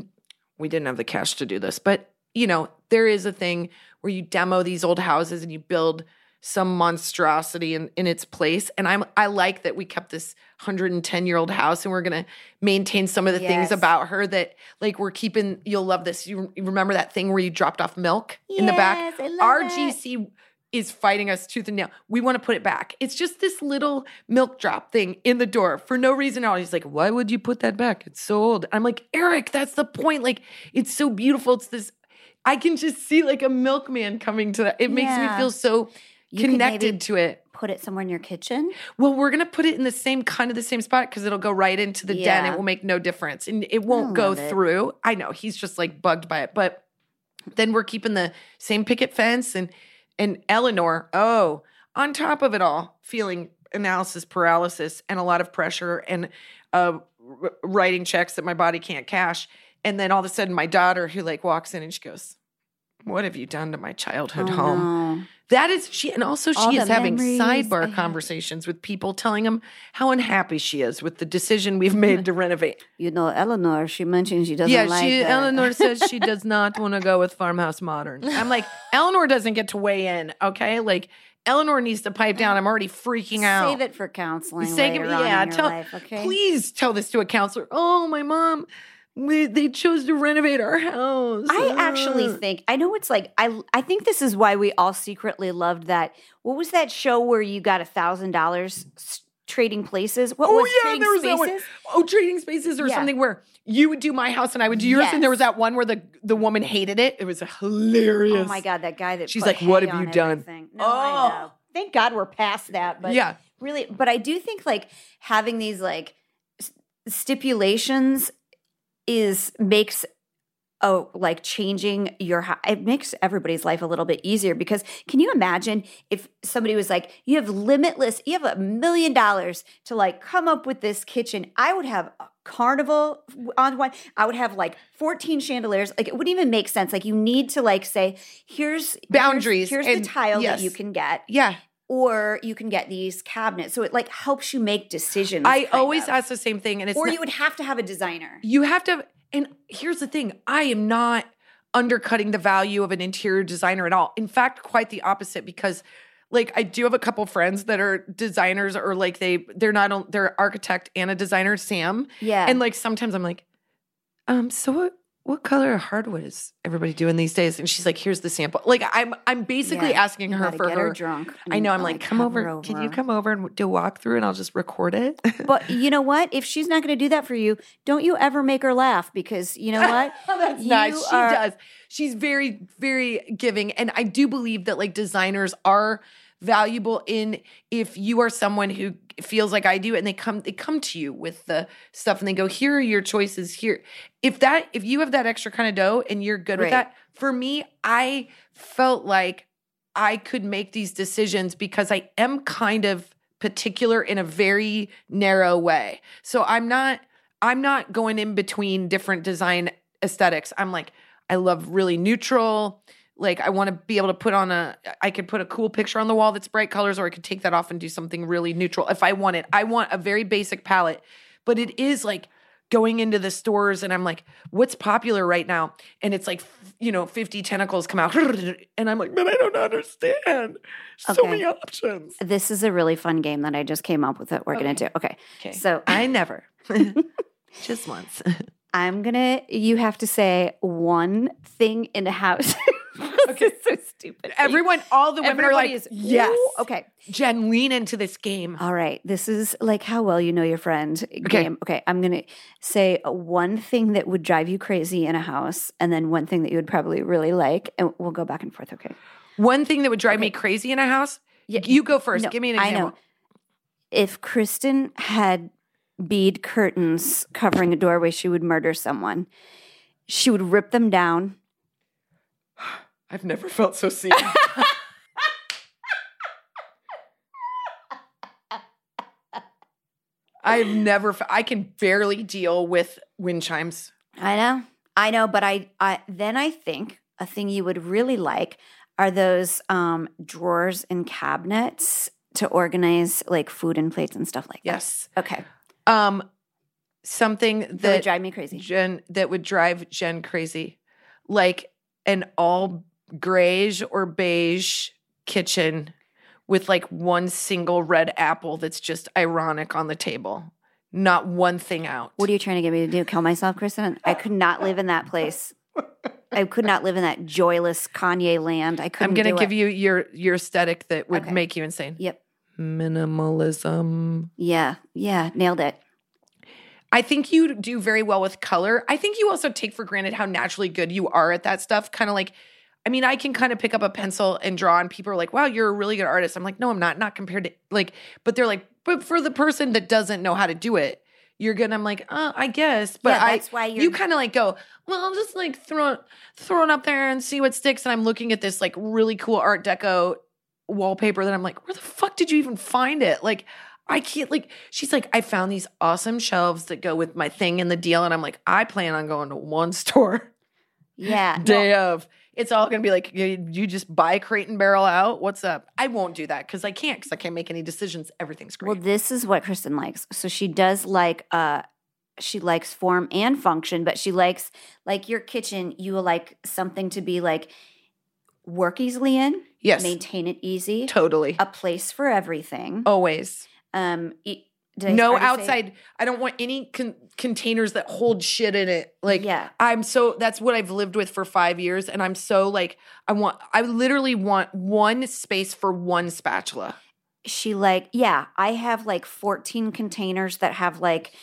we didn't have the cash to do this, but you know, there is a thing where you demo these old houses and you build some monstrosity in, in its place. And I'm I like that we kept this 110 year old house and we're gonna maintain some of the things about her that like we're keeping you'll love this. You, you remember that thing where you dropped off milk in the back? Yes, I love Our it. GC is fighting us tooth and nail. We want to put it back. It's just this little milk drop thing in the door for no reason at all. He's like, "Why would you put that back? It's so old." I'm like, "Eric, that's the point. Like, it's so beautiful. It's this. I can just see like a milkman coming to that. It makes me feel so You connected to it. put it somewhere in your kitchen. Well, we're gonna put it in the same kind of the same spot because it'll go right into the den. It will make no difference, and it won't go it. through. I know he's just like bugged by it, but then we're keeping the same picket fence and and Eleanor. Oh, on top of it all, feeling analysis paralysis and a lot of pressure and uh, writing checks that my body can't cash. And then all of a sudden, my daughter, who like walks in and she goes, "What have you done to my childhood Oh, home?" no. That is she, and also she the is having sidebar conversations with people, telling them how unhappy she is with the decision we've made to renovate. You know, Eleanor, she mentioned she doesn't yeah, like she that. Eleanor [LAUGHS] says she does not want to go with farmhouse modern. I'm like, Eleanor doesn't get to weigh in, okay? Like Eleanor needs to pipe down. I'm already freaking out. Save it for counseling Save it- yeah, tell- life, okay? Please tell this to a counselor. Oh, my mom, we, they chose to renovate our house. I actually think I know it's like I I think this is why we all secretly loved that. What was that show where you got a thousand dollars trading places? What Oh was yeah, trading there was spaces? that one. Oh, trading spaces or Yeah. something where you would do my house and I would do yours, and there was that one where the the woman hated it. It was hilarious. Oh my god, that guy that She's like, "What have you done?" No, Oh. Thank God we're past that. But Yeah. really, but I do think like having these like stipulations is makes oh like changing your it makes everybody's life a little bit easier because can you imagine if somebody was like you have limitless you have a million dollars to like come up with this kitchen. I would have a carnival on one i would have like 14 chandeliers like it wouldn't even make sense. Like you need to like say here's here's- Boundaries here's, and- the tile yes. that you can get. Yeah, or you can get these cabinets so it like helps you make decisions I always of. ask the same thing, and it's or not- you would have to have a designer you have to. And here's the thing: I am not undercutting the value of an interior designer at all. In fact, quite the opposite because like I do have a couple friends that are designers or like they they're not on- they're architect and a designer, Sam. Yeah. And like sometimes I'm like, um, so what color of hardwood is everybody doing these days? And she's like, here's the sample. Like I'm I'm basically Yeah, asking her for her. her drunk I know. I'm like, like, come have over. Can you come over and do a walkthrough and I'll just record it? [LAUGHS] But you know what? If she's not going to do that for you, don't you ever make her laugh because you know what? [LAUGHS] That's You nice. She are- does. She's very, very giving. And I do believe that like designers are valuable in if you are someone who feels like I do and they come they come to you with the stuff and they go, here are your choices here. If that if you have that extra kind of dough and you're good with that, for me, I felt like I could make these decisions because I am kind of particular in a very narrow way. So I'm not I'm not going in between different design aesthetics. I'm like I love really neutral. Like I want to be able to put on a I could put a cool picture on the wall that's bright colors or I could take that off and do something really neutral if I want it. I want a very basic palette, but it is like going into the stores and I'm like, what's popular right now? And it's like, you know, 50 tentacles come out. [LAUGHS] And I'm like, but I don't understand. So Okay. many options. This is a really fun game that I just came up with that we're going to do. Okay. Okay. So I never. [LAUGHS] Just once. I'm going to, you have to say one thing in the house. [LAUGHS] okay. so stupid. Everyone, all the women are like, is, yes. Okay. Jen, lean into this game. All right. This is like how well you know your friend game. Okay. I'm going to say one thing that would drive you crazy in a house and then one thing that you would probably really like. And we'll go back and forth. Okay. One thing that would drive me crazy in a house. Yeah, you go first. No, Give me an I example. know. If Kristen had bead curtains covering a doorway, she would murder someone. She would rip them down. I've never felt so seen. [LAUGHS] I've never. fe- I can barely deal with wind chimes. I know, I know, but I, I then I think a thing you would really like are those um, drawers and cabinets to organize like food and plates and stuff like Yes. that. Okay, Um, something that, would drive me crazy. Jen that would drive Jen crazy, like an all grayish or beige kitchen with like one single red apple that's just ironic on the table. Not one thing out. What are you trying to get me to do? Kill myself, Kristen? I could not live in that place. I could not live in that joyless Kanye land. I couldn't. I'm going to give it. you your your aesthetic that would Okay. make you insane. Yep. Minimalism. Yeah. Yeah. Nailed it. I think you do very well with color. I think you also take for granted how naturally good you are at that stuff. Kind of like, I mean, I can kind of pick up a pencil and draw, and people are like, wow, you're a really good artist. I'm like, no, I'm not. Not compared to, like, but they're like, but for the person that doesn't know how to do it, you're good. I'm like, uh, I guess. But Yeah, I, that's why you kind of like go, well, I'll just like throw it, throw it up there and see what sticks. And I'm looking at this like really cool Art Deco wallpaper that I'm like, where the fuck did you even find it? Like, I can't like she's like, I found these awesome shelves that go with my thing in the deal. And I'm like, I plan on going to one [LAUGHS] store Yeah. no, day of. It's all gonna be like you, you just buy crate and barrel out. What's up? I won't do that because I can't because I can't make any decisions. Everything's great. Well, this is what Kristen likes. So she does like uh she likes form and function, but she likes like your kitchen, you will like something to be like work easily in, yes, maintain it easy, totally. a place for everything. Always. Um e- I no outside. I don't want any con- containers that hold shit in it. Like, Yeah. I'm so that's what I've lived with for five years, and I'm so like I want. I literally want one space for one spatula. She like, yeah, I have like 14 containers that have like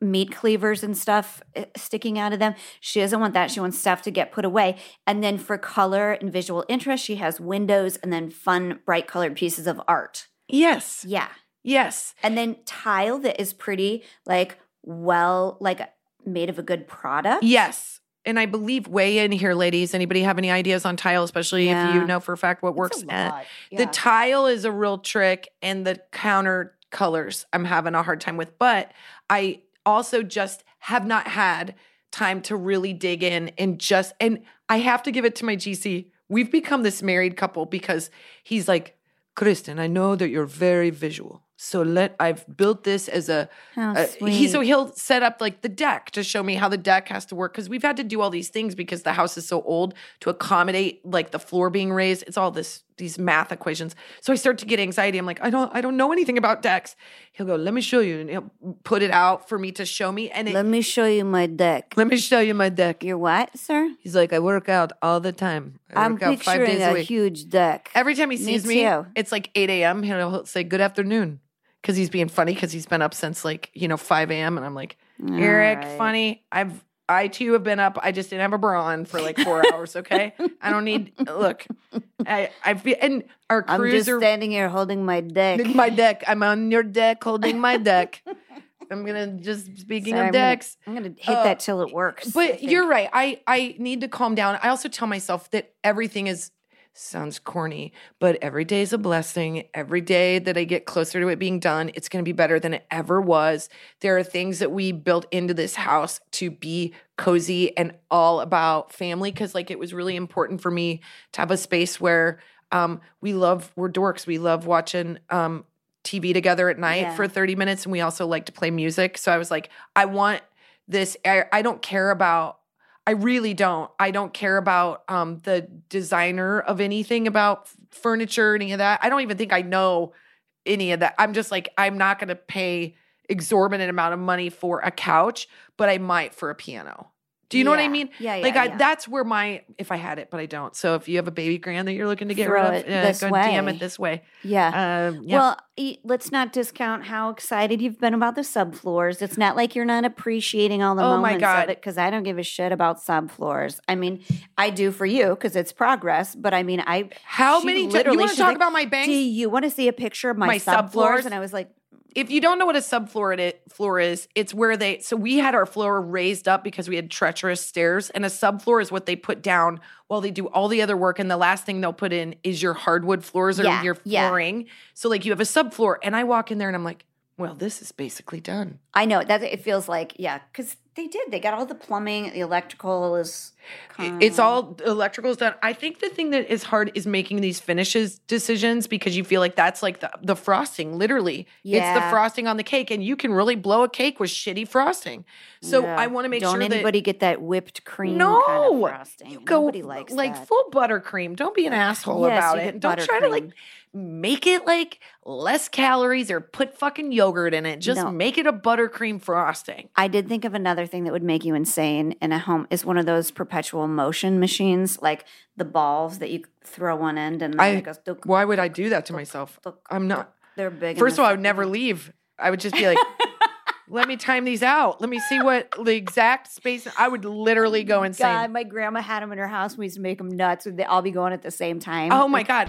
meat cleavers and stuff eh, sticking out of them. She doesn't want that. She wants stuff to get put away. And then for color and visual interest, she has windows and then fun, bright colored pieces of art. Yes, Yeah. Yes. And then tile that is pretty, like, well, like made of a good product. Yes. And I believe weigh in here, ladies. Anybody have any ideas on tile, especially if you know for a fact what works? A Eh. lot. The tile is a real trick, and the counter colors I'm having a hard time with. But I also just have not had time to really dig in and just, and I have to give it to my GC. We've become this married couple because he's like, Kristen, I know that you're very visual. So let I've built this as a How uh, he so he'll set up like the deck to show me how the deck has to work because we've had to do all these things because the house is so old to accommodate like the floor being raised. It's all this these math equations. So I start to get anxiety. I'm like, I don't I don't know anything about decks. He'll go, let me show you, and he'll put it out for me to show me. And it, Let me show you my deck. let me show you my deck. Your what, sir? He's like, I work out all the time. I I'm work out five picturing days a a huge deck. Every time he sees me, too. it's like 8 a.m. He'll say, Good afternoon. Because he's being funny because he's been up since like, you know, 5 a.m. And I'm like, Eric, right. funny. I've, I too have been up. I just didn't have a bra on for like four [LAUGHS] hours. Okay. I don't need, look, I, I feel, and our I'm just cruiser, standing here holding my deck. my deck, I'm on your deck holding my deck. [LAUGHS] I'm to just, speaking Sorry, of I'm gonna- decks. I'm gonna hit Uh, that till it works. But you're right. I I need to calm down. I also tell myself that everything is sounds corny, but every day is a blessing. Every day that I get closer to it being done, it's going to be better than it ever was. There are things that we built into this house to be cozy and all about family cuz like it was really important for me to have a space where um we love we're dorks. We love watching um TV together at night Yeah. for 30 minutes and we also like to play music. So I was like I want this I, I don't care about I really don't. I don't care about um, the designer of anything about furniture, any of that. I don't even think I know any of that. I'm just like, I'm not going to pay exorbitant amount of money for a couch, but I might for a piano. Do you know what I mean? Yeah, yeah, Like I, yeah. that's where my if I had it, but I don't. So if you have a baby grand that you're looking to get Throw rid of, it uh, this go DM it this way. yeah. Um, yeah. Well, let's not discount how excited you've been about the subfloors. It's not like you're not appreciating all the Oh moments of it because I don't give a shit about subfloors. I mean, I do for you because it's progress, but I mean, I How many times? You want to talk like, about my bangs? Do you want to see a picture of my, My subfloors? subfloors? And I was like, if you don't know what a subfloor it floor is, it's where they so we had our floor raised up because we had treacherous stairs, and a subfloor is what they put down while they do all the other work, and the last thing they'll put in is your hardwood floors or Yeah, your yeah. flooring. So like you have a subfloor, and I walk in there and I'm like, well, this is basically done. I know that it feels like, yeah, because they did. They got all the plumbing, the electrical is. I- It's all electrical is done. I think the thing that is hard is making these finishes decisions because you feel like that's like the, the frosting, literally. It's the frosting on the cake, and you can really blow a cake with shitty frosting. So Yeah. I want to make Don't sure that anybody get that whipped cream No, kind of frosting. you go Nobody likes like that. full buttercream. Don't be an asshole Yes, about it. Don't try to like make it like less calories or put fucking yogurt in it. Just No. make it a buttercream frosting. I did think of another thing that would make you insane in a home is one of those perpetual motion machines, like the balls that you throw one end and then I- it goes. duk, Why would I do that to myself? duk, I'm not. They're big. First of all, I would never leave. I would just be like, [LAUGHS] let me time these out. Let me see what the exact space. I would literally go oh insane. God, my grandma had them in her house. We used to make them nuts. They'd all be going at the same time. Oh my God.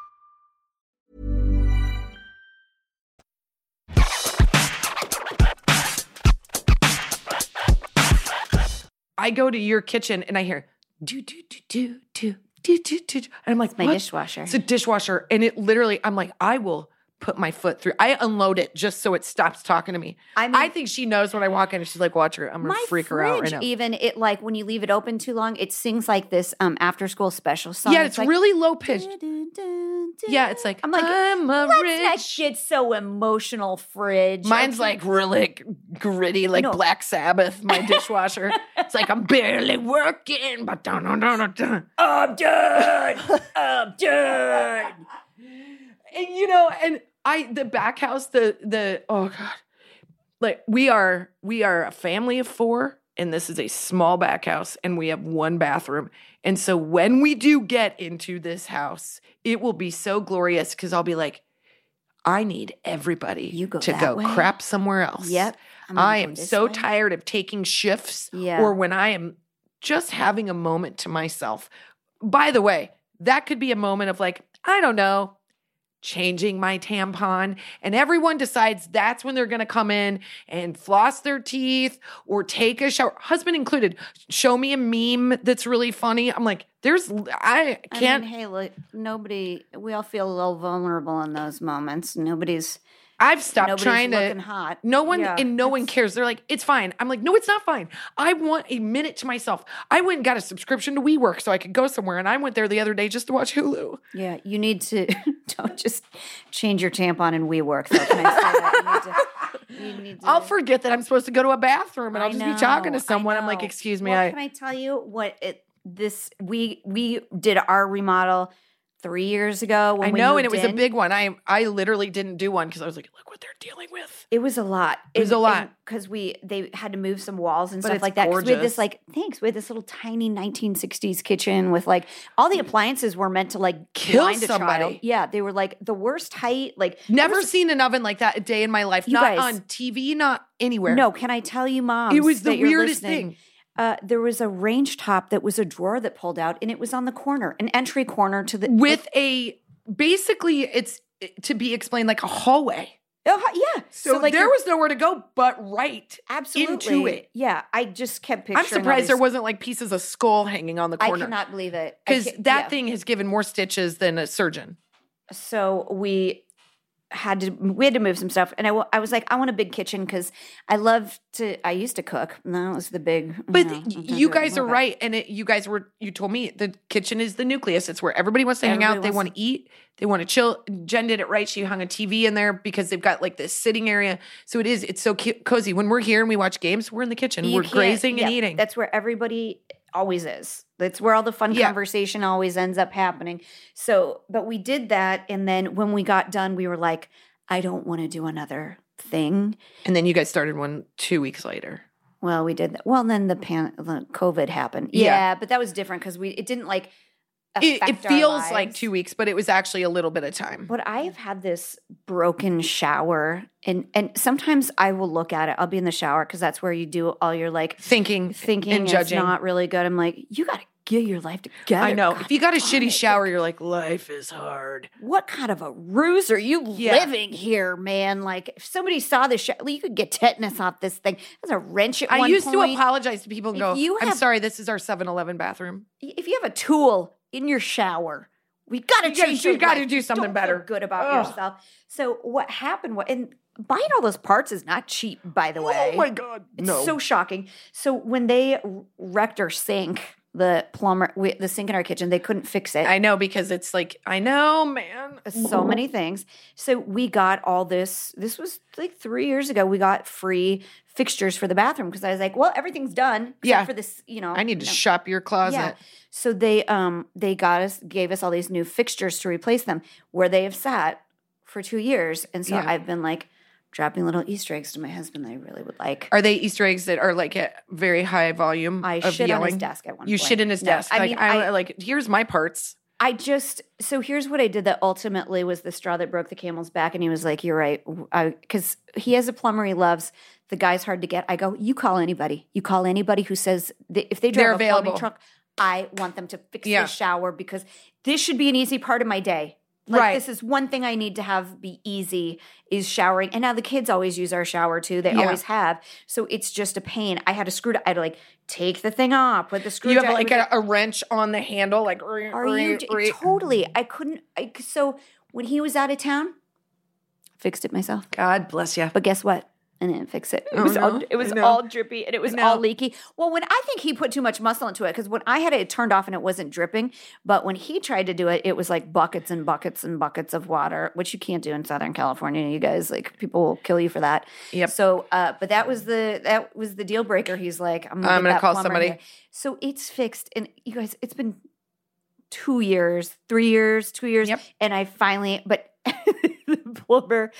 I go to your kitchen and I hear do do do do do do do do, and I'm like, my what? dishwasher. It's a dishwasher, and it literally, I'm like, I will put my foot through. I unload it just so it stops talking to me. I I, think she knows when I walk in, and she's like, "Watch her, I'm gonna freak her out right now." even it like when you leave it open too long, it sings like this um after school special song. yeah, it's like, really low pitched. Yeah, it's like I'm like, I'm a let's rich. not get so emotional, fridge. Mine's like really gritty, like know. Black Sabbath. My [LAUGHS] dishwasher. it's like I'm barely working, but dun, dun, dun, dun. I'm done. I'm done. and you know, and I the back house, the the oh god, like we are we are a family of four, and this is a small back house, and we have one bathroom. And so when we do get into this house, it will be so glorious because I'll be like, I need everybody You go to go way? crap somewhere else. Yep. I am so way. tired of taking shifts Yeah. or when I am just having a moment to myself. by the way, that could be a moment of like, I don't know, changing my tampon. And everyone decides that's when they're going to come in and floss their teeth or take a shower, husband included. Show me a meme that's really funny. I'm like, there's, I I can't. mean, hey, look, nobody. We all feel a little vulnerable in those moments. Nobody's. I've stopped nobody's trying looking to. hot. No one Yeah, and no one cares. They're like, it's fine. I'm like, no, it's not fine. I want a minute to myself. I went and got a subscription to WeWork so I could go somewhere, and I went there the other day just to watch Hulu. Yeah, you need to [LAUGHS] don't just change your tampon and WeWork. Though. Can I say that? You need to. You need to I'll forget that I'm supposed to go to a bathroom, and I'll just be talking to someone. I'm like, excuse me, Well, I. can I tell you what it this we we did our remodel three years ago. When I know, and it was a big one. I I literally didn't do one because I was like, look what they're dealing with. It was a lot. It was a lot. because we they had to move some walls and But stuff like that. we had this like thanks. We had this little tiny 1960s kitchen with like all the appliances were meant to like Kill a child. somebody. Yeah, they were like the worst height. Like Never was- seen an oven like that a day in my life. Not guys- on TV, not anywhere. No, can I tell you, mom? it was the weirdest thing. Uh, there was a range top that was a drawer that pulled out, and it was on the corner, an entry corner to the With a basically, it's to be explained like a hallway. Oh, yeah. So, like there was nowhere to go but right. absolutely into it. Yeah, I just kept picturing. I'm surprised there wasn't like pieces of skull hanging on the corner. I cannot believe it because that yeah. thing has given more stitches than a surgeon. so we had to we had to move some stuff and I I was like I want a big kitchen because I love to I used to cook and that was the big But you know, you guys are more of it. right, and it, you guys were. You told me the kitchen is the nucleus. It's where everybody wants to hang out. They want to eat. They want to chill. Jen did it right. She hung a TV in there because they've got like this sitting area. So it is. It's so co- cozy. When we're here and we watch games, we're in the kitchen. You we're grazing and eating. That's where everybody always is. That's where all the fun Yeah. conversation always ends up happening. So, but we did that and then when we got done we were like I don't want to do another thing. and then you guys started one two weeks later. Well, we did that. Well, then the pan the COVID happened. Yeah. Yeah, but that was different cuz we it didn't like It, it feels like two weeks, but it was actually a little bit of time. But I have had this broken shower, and and sometimes I will look at it. I'll be in the shower because that's where you do all your like Thinking, thinking and judging. not really good. I'm like, you got to get your life together. I know. God If you got a shitty it. shower, you're like, life is hard. what kind of a ruse are you Yeah. living here, man? Like, if somebody saw this, shower, you could get tetanus off this thing. There's a wrench at I used to apologize to people and If go, I'm have- sorry, this is our 7 Eleven bathroom. If you have a tool in your shower, we got to You gotta- change. you gotta life. do something Don't better. Good about Ugh. yourself. So what happened? was, and buying all those parts is not cheap, by the oh way. Oh my God. It's no. so shocking. So when they wrecked our sink, the plumber, we, the sink in our kitchen, they couldn't fix it. I know because it's like, I know, man. so [LAUGHS] many things. So we got all this. This was like three years ago. We got free fixtures for the bathroom because I was like, well, everything's done. Yeah. For this, you know. I need to no- shop your closet. Yeah. So they um they got us gave us all these new fixtures to replace them where they have sat for two years, and so Yeah. I've been like dropping little Easter eggs to my husband. that I really would like. Are they Easter eggs that are like at very high volume? I of shit on his desk at one You point. shit in his No, desk. I like, mean, I, I- like, here's my parts. I just so here's what I did that ultimately was the straw that broke the camel's back, and he was like, "You're right," because he has a plumber he loves. The guy's hard to get. I go, you call anybody. You call anybody who says that if they drive They're a plumbing truck, I want them to fix Yeah. the shower because this should be an easy part of my day. Like Right. this is one thing I need to have be easy is showering. And now the kids always use our shower too. They Yeah. always have. So it's just a pain. I had to screw it I had to like take the thing off with the screw. You have like a, a wrench on the handle, like, Are you totally? I couldn't. I, so when he was out of town, fixed it myself. God bless you. But guess what? I didn't fix it. It Oh, was all it was all drippy and it was all leaky. Well, when I think he put too much muscle into it, because when I had it turned off and it wasn't dripping, but when he tried to do it, it was like buckets and buckets and buckets of water, which you can't do in Southern California. You guys like people will kill you for that. Yep. So, uh, but that was the that was the deal breaker. He's like, I'm gonna, I'm gonna call somebody. here. So it's fixed, and you guys, it's been two years, three years, two years, Yep. and I finally, but [LAUGHS] [LAUGHS] plumber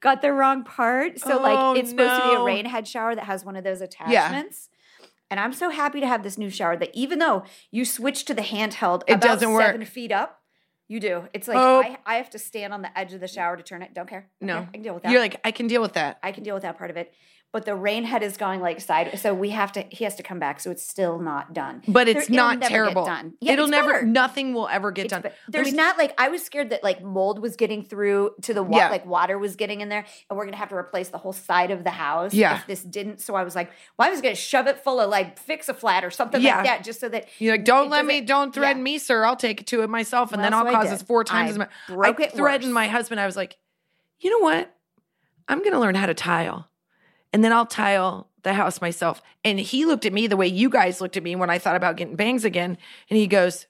got the wrong part. So Oh, like, it's supposed to be a rain head shower that has one of those attachments. And I'm so happy to have this new shower that even though you switch to the handheld, It doesn't work. seven feet up, you do. It's like Oh. I, I have to stand on the edge of the shower to turn it. Don't care. Don't No. care. I can deal with that. You're like, I can deal with that. I can deal with that part of it. But the rain head is going like side. So we have to. He has to come back. So it's still not done. But There- it's it'll not terrible. done. Yeah, It'll never. better. Nothing will ever get It's done. be- There's me- not like I was scared that like mold was getting through to the wa- Yeah. like water was getting in there, and we're gonna have to replace the whole side of the house. Yeah. if this didn't. So I was like, well, I was gonna shove it full of like fix a flat or something Yeah. like that, just so that You're like, don't let me, don't threaten me, sir. I'll take it to it myself, and Well, then I'll so cause this four times I as much. I threatened worse. my husband. I was like, you know what? I'm gonna learn how to tile, and then I'll tile the house myself. And he looked at me the way you guys looked at me when I thought about getting bangs again, and he goes,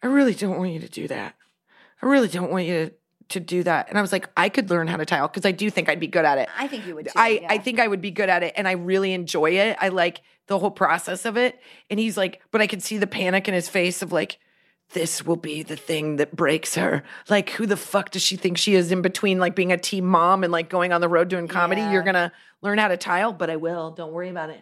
I really don't want you to do that. I really don't want you to, to do that. And I was like, I could learn how to tile because I do think I'd be good at it. I think you would. Too, I, yeah. I think I would be good at it and I really enjoy it. I like the whole process of it. And he's like, but I could see the panic in his face of like, this will be the thing that breaks her. Like, who the fuck does she think she is in between like being a teen mom and like going on the road doing comedy? Yeah. You're gonna learn how to tile, but I will. Don't worry about it.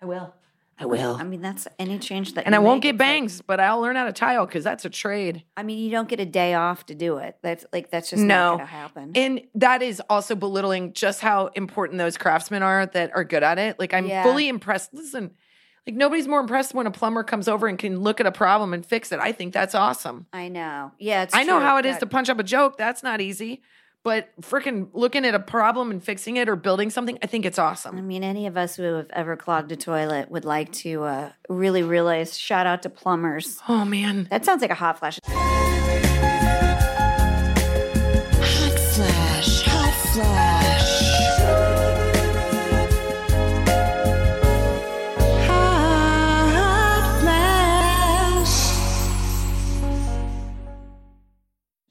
I will. I will. I mean, that's any change that. and I won't make, get it's like- bangs, but I'll learn how to tile because that's a trade. I mean, you don't get a day off to do it. That's like that's just No. not going to happen. And that is also belittling just how important those craftsmen are that are good at it. Like I'm Yeah. fully impressed. Listen, like nobody's more impressed when a plumber comes over and can look at a problem and fix it. I think that's awesome. I know. Yeah, it's I know true. how it is That- to punch up a joke. That's not easy. But freaking looking at a problem and fixing it or building something, I think it's awesome. I mean, any of us who have ever clogged a toilet would like to uh, really realize. Shout out to plumbers. Oh man. That sounds like a hot flash.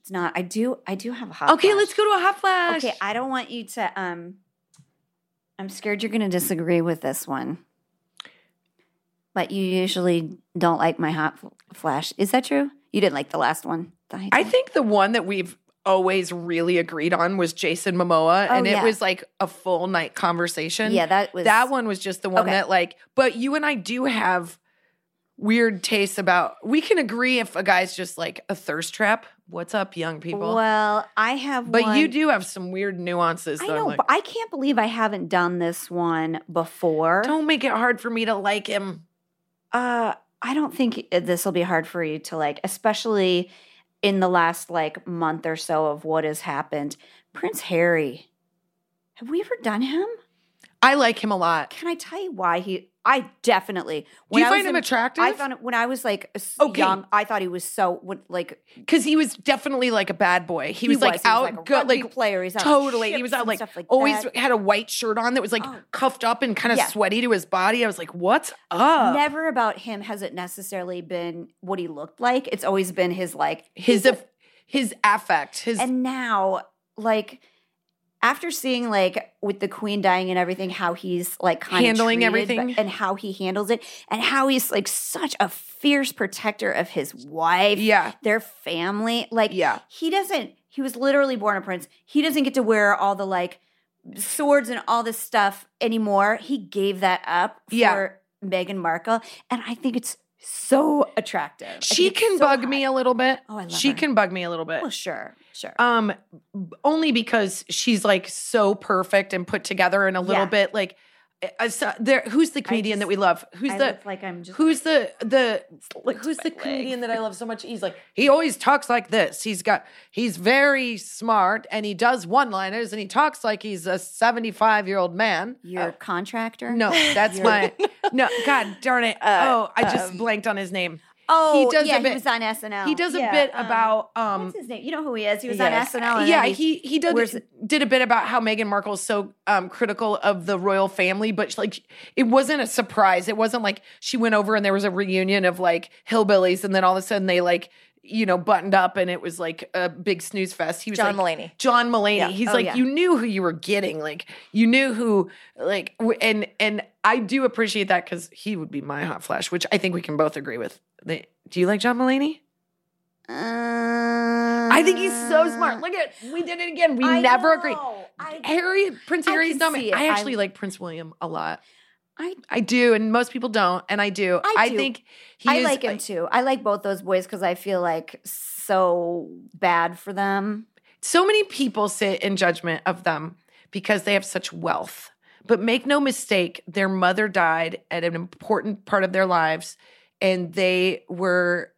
It's not. I do. I do have a hot. Okay, flash. let's go to a hot flash. Okay, I don't want you to. Um, I'm scared you're going to disagree with this one. But you usually don't like my hot flash. Is that true? You didn't like the last one. that I think the one that we've always really agreed on was Jason Momoa. Oh, and it yeah. was like a full night conversation. Yeah, that was that one was just the one Okay. that like but you and i do have weird tastes about we can agree if a guy's just like a thirst trap what's up young people Well, I have. but you do have some weird nuances I know, like, but I can't believe I haven't done this one before. don't make it hard for me to like him Uh, I don't think this will be hard for you to like, especially in the last like month or so of what has happened. Prince Harry. Have we ever done him? I like him a lot Can I tell you why he? I definitely. do you I was find him in- attractive I found it when I was like Okay. young. I thought he was so like because he was definitely like a bad boy he, was like out a go- rugby like player. He's out totally he was out like, like always that. had a white shirt on that was like Oh. cuffed up and kind of Yeah. sweaty to his body i was like what's up Never about him has it necessarily been what he looked like. It's always been his like his he's a- his affect his and now like after seeing like with the queen dying and everything how he's like kind Handling everything. but- and how he handles it and how he's like such a fierce protector of his wife yeah their family like Yeah. he doesn't he was literally born a prince he doesn't get to wear all the like swords and all this stuff anymore he gave that up for Yeah. Meghan Markle and I think it's so attractive she can so bug hot. me a little bit. Oh, I love she her. can bug me a little bit. well sure sure Um, only because she's like so perfect and put together and a little Yeah. bit like. Eh, uh, I saw there. Who's the comedian that we love? Who's I the like I'm just Who's the the who's the leg. comedian that I love so much? He's like [LAUGHS] he always talks like this. He's got he's very smart and he does one liners and he talks like he's a seventy five year old man. your uh, contractor No, that's my no. God darn it! [LAUGHS] Uh, oh, I just um, blanked on his name. Oh, He does a yeah, bit- he was on SNL. He does a Yeah, bit um, about um what's his name? You know who he is? He was Yes. on SNL. yeah, he he did did a bit about how Meghan Markle is so um, critical of the royal family, but like it wasn't a surprise. It wasn't like she went over and there was a reunion of like hillbillies, and then all of a sudden they like you know buttoned up and it was like a big snooze fest. He was John like, Mulaney. John Mulaney. Yeah. He's Oh, like yeah. you knew who you were getting. Like you knew who like w- and and I do appreciate that because he would be my hot flash, which I think we can both agree with. Do you like John Mulaney? Uh, I think he's so smart. Look at we did it again. We I never know. agreed. I, Harry, Prince Harry's can not. see my- it. I actually I- like Prince William a lot. I, I do, and most people don't, and I do. I do. think he I is. like him too. I like both those boys because I feel like so bad for them. so many people sit in judgment of them because they have such wealth, But make no mistake, their mother died at an important part of their lives, and they were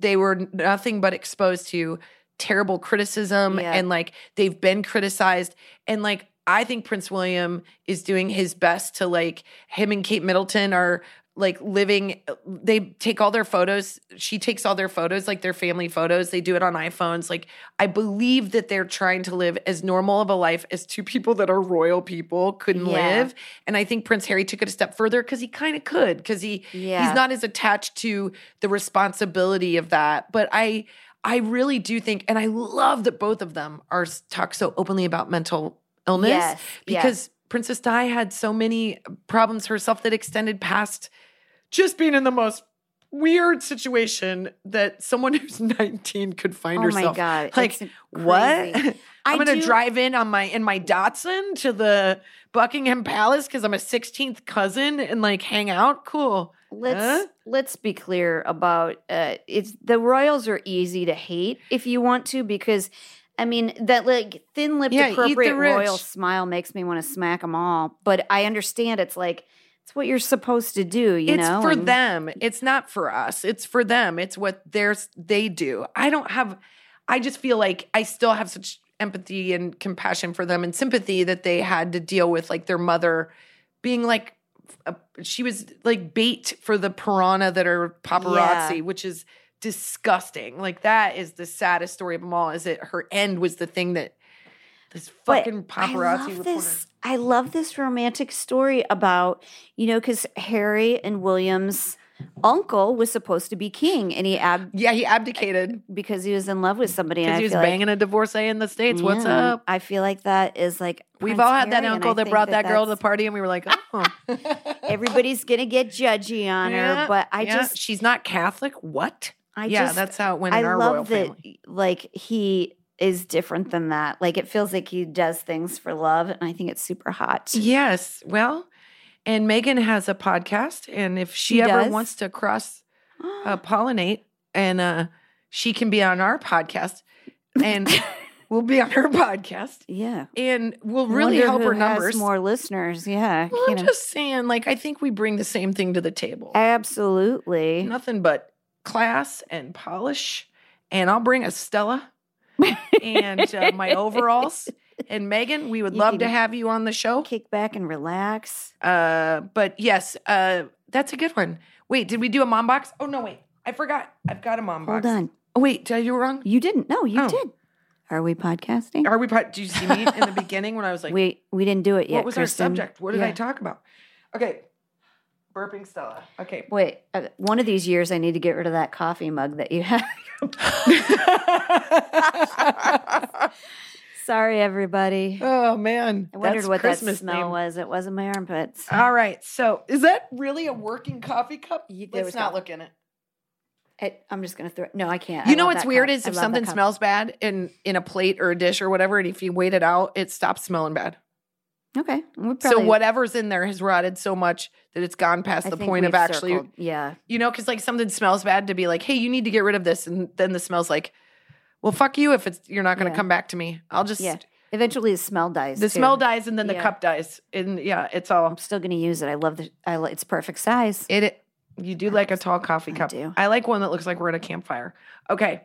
they were nothing but exposed to terrible criticism Yeah. and like they've been criticized and like I think Prince William is doing his best to like him and Kate Middleton are like living they take all their photos she takes all their photos like their family photos they do it on iPhones like I believe that they're trying to live as normal of a life as two people that are royal people couldn't Yeah. live and I think Prince Harry took it a step further cuz he kind of could cuz he Yeah. he's not as attached to the responsibility of that but I I really do think and I love that both of them are talk so openly about mental illness Yes, because Princess Di had so many problems herself that extended past just being in the most weird situation that someone [LAUGHS] who's 19 could find Oh my. God, Like what? [LAUGHS] I I'm gonna drive in on my in my Datsun to the Buckingham Palace because I'm a 16th cousin and like hang out. Cool. Let's Huh? let's be clear about uh it's the royals are easy to hate if you want to because I mean that like thin-lipped Yeah, appropriate royal smile makes me want to smack them all but I understand it's like it's what you're supposed to do you it's know for and- them. It's not for us. It's for them. It's what there's they do. I don't have I just feel like I still have such empathy and compassion for them and sympathy that they had to deal with like their mother being like a, she was like bait for the piranha that are paparazzi, Yeah. which is disgusting. Like that is the saddest story of them all. Is that her end was the thing that this But fucking I paparazzi love reporter. this. I love this romantic story about you know because Harry and William's uncle was supposed to be king, and he ab Yeah, he abdicated because he was in love with somebody. because he was feel like- banging a divorcee in the states. What's up? I feel like that is like We've all had that Harry, and uncle that brought that, girl to the party, and we were like, [LAUGHS] oh. Everybody's gonna get judgy on Yeah, her, but I yeah. just, she's not Catholic. What? I yeah, just, that's how it went in I our love royal that. family. Like he is different than that. Like it feels like he does things for love, and I think it's super hot. Yes. Well, and Meghan has a podcast, and if she, She ever does? wants to cross uh, [GASPS] pollinate, and uh, she can be on our podcast, and [LAUGHS] we'll be on her podcast, yeah, and we'll really help her numbers. More listeners, yeah. Well, I'm know. just saying, like, I think we bring the same thing to the table. Absolutely. Nothing but class and polish. And I'll bring a Stella and uh, my overalls. And Meghan, we would You love to have you on the show. Kick back and relax. Uh, but yes, uh, that's a good one. Wait, did we do a mom box? Oh no, wait, I forgot. I've got a mom Hold box. on. Oh wait, did I do it wrong? You didn't. No, you Oh. did. Are we podcasting? Are we? Did you see me in the [LAUGHS] beginning when I was like, we we didn't do it yet. what was our subject? What did I talk about? Okay, burping Stella. Okay. Wait, uh, one of these years I need to get rid of that coffee mug that you have. [LAUGHS] Sorry, everybody. oh man, I wondered that's what Christmas that smell name. was. It wasn't my armpits. All right. So is that really a working coffee cup? You- Let's not go. look in it. It- I'm just gonna throw. it. No, I can't. You I know what's weird cup. is I if something smells bad in in a plate or a dish or whatever, and if you wait it out, it stops smelling bad. Okay, we so whatever's in there has rotted so much that it's gone past I the point of actually, circled- Yeah, you know, because like something smells bad to be like, hey, you need to get rid of this, and then the smell's like, well, fuck you if it's you're not going to Yeah. come back to me. I'll just yeah. Eventually, the smell dies. the too. smell dies and then the Yeah. cup dies, and yeah, it's all I'm still gonna use it. I love the. I li- it's perfect size. it. you do like a tall coffee cup. I do. I like one that looks like we're at a campfire. Okay.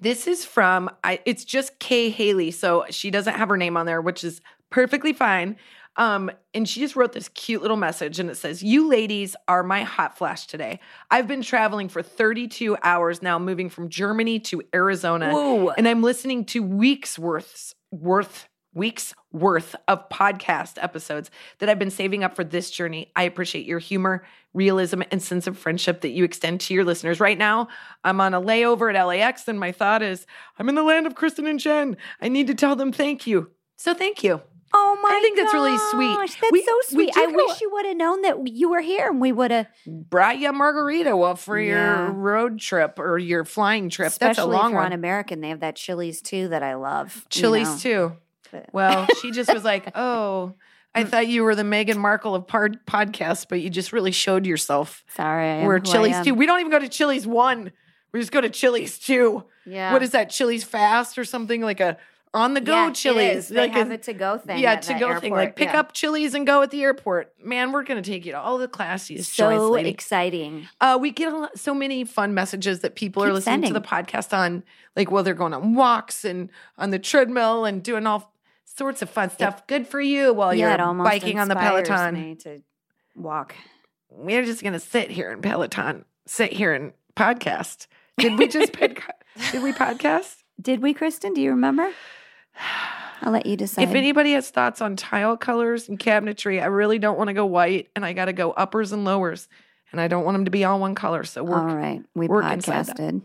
This is from I it's just Kay Haley, so she doesn't have her name on there, which is perfectly fine. Um, and she just wrote this cute little message and it says, You ladies are my hot flash today. I've been traveling for 32 hours now, moving from Germany to Arizona. Whoa. And I'm listening to weeks worth worth weeks worth of podcast episodes that I've been saving up for this journey. I appreciate your humor, realism, and sense of friendship that you extend to your listeners. Right now, I'm on a layover at LAX, and my thought is, I'm in the land of Kristen and Jen. I need to tell them thank you. So thank you. Oh my! I think that's really sweet. That's We- so sweet. I go- wish you would have known that you were here and we would have. Brought you a margarita well for your road trip or your flying trip. Especially That's a long if you're on one. American, they have that Chili's too that I love. you know. too. But- Well, she just [LAUGHS] was like, "Oh, I thought you were the Meghan Markle of pod- podcasts, but you just really showed yourself." Sorry, We're Chili's too. We don't even go to Chili's one. We just go to Chili's two. Yeah. What is that? Chili's fast or something like a on the go Yeah, Chili's. is. They like have a, a to-go thing Yeah, to go thing. Like pick yeah. up Chili's and go at the airport. Man, we're gonna take you to all the classiest so lady. exciting. Uh, we get a lot, so many fun messages that people are Keep listening to the podcast on, like while they're going on walks and on the treadmill and doing all sorts of fun stuff. Good for you while yeah, you're almost biking on the Peloton. me to walk. We're just gonna sit here in Peloton, sit here and podcast. Did we just [LAUGHS] podca- did we podcast? Did we, Kristen? Do you remember? [SIGHS] I'll let you decide. If anybody has thoughts on tile colors and cabinetry, I really don't want to go white, and I got to go uppers and lowers, and I don't want them to be all one color. So we're All right, we that. podcasted.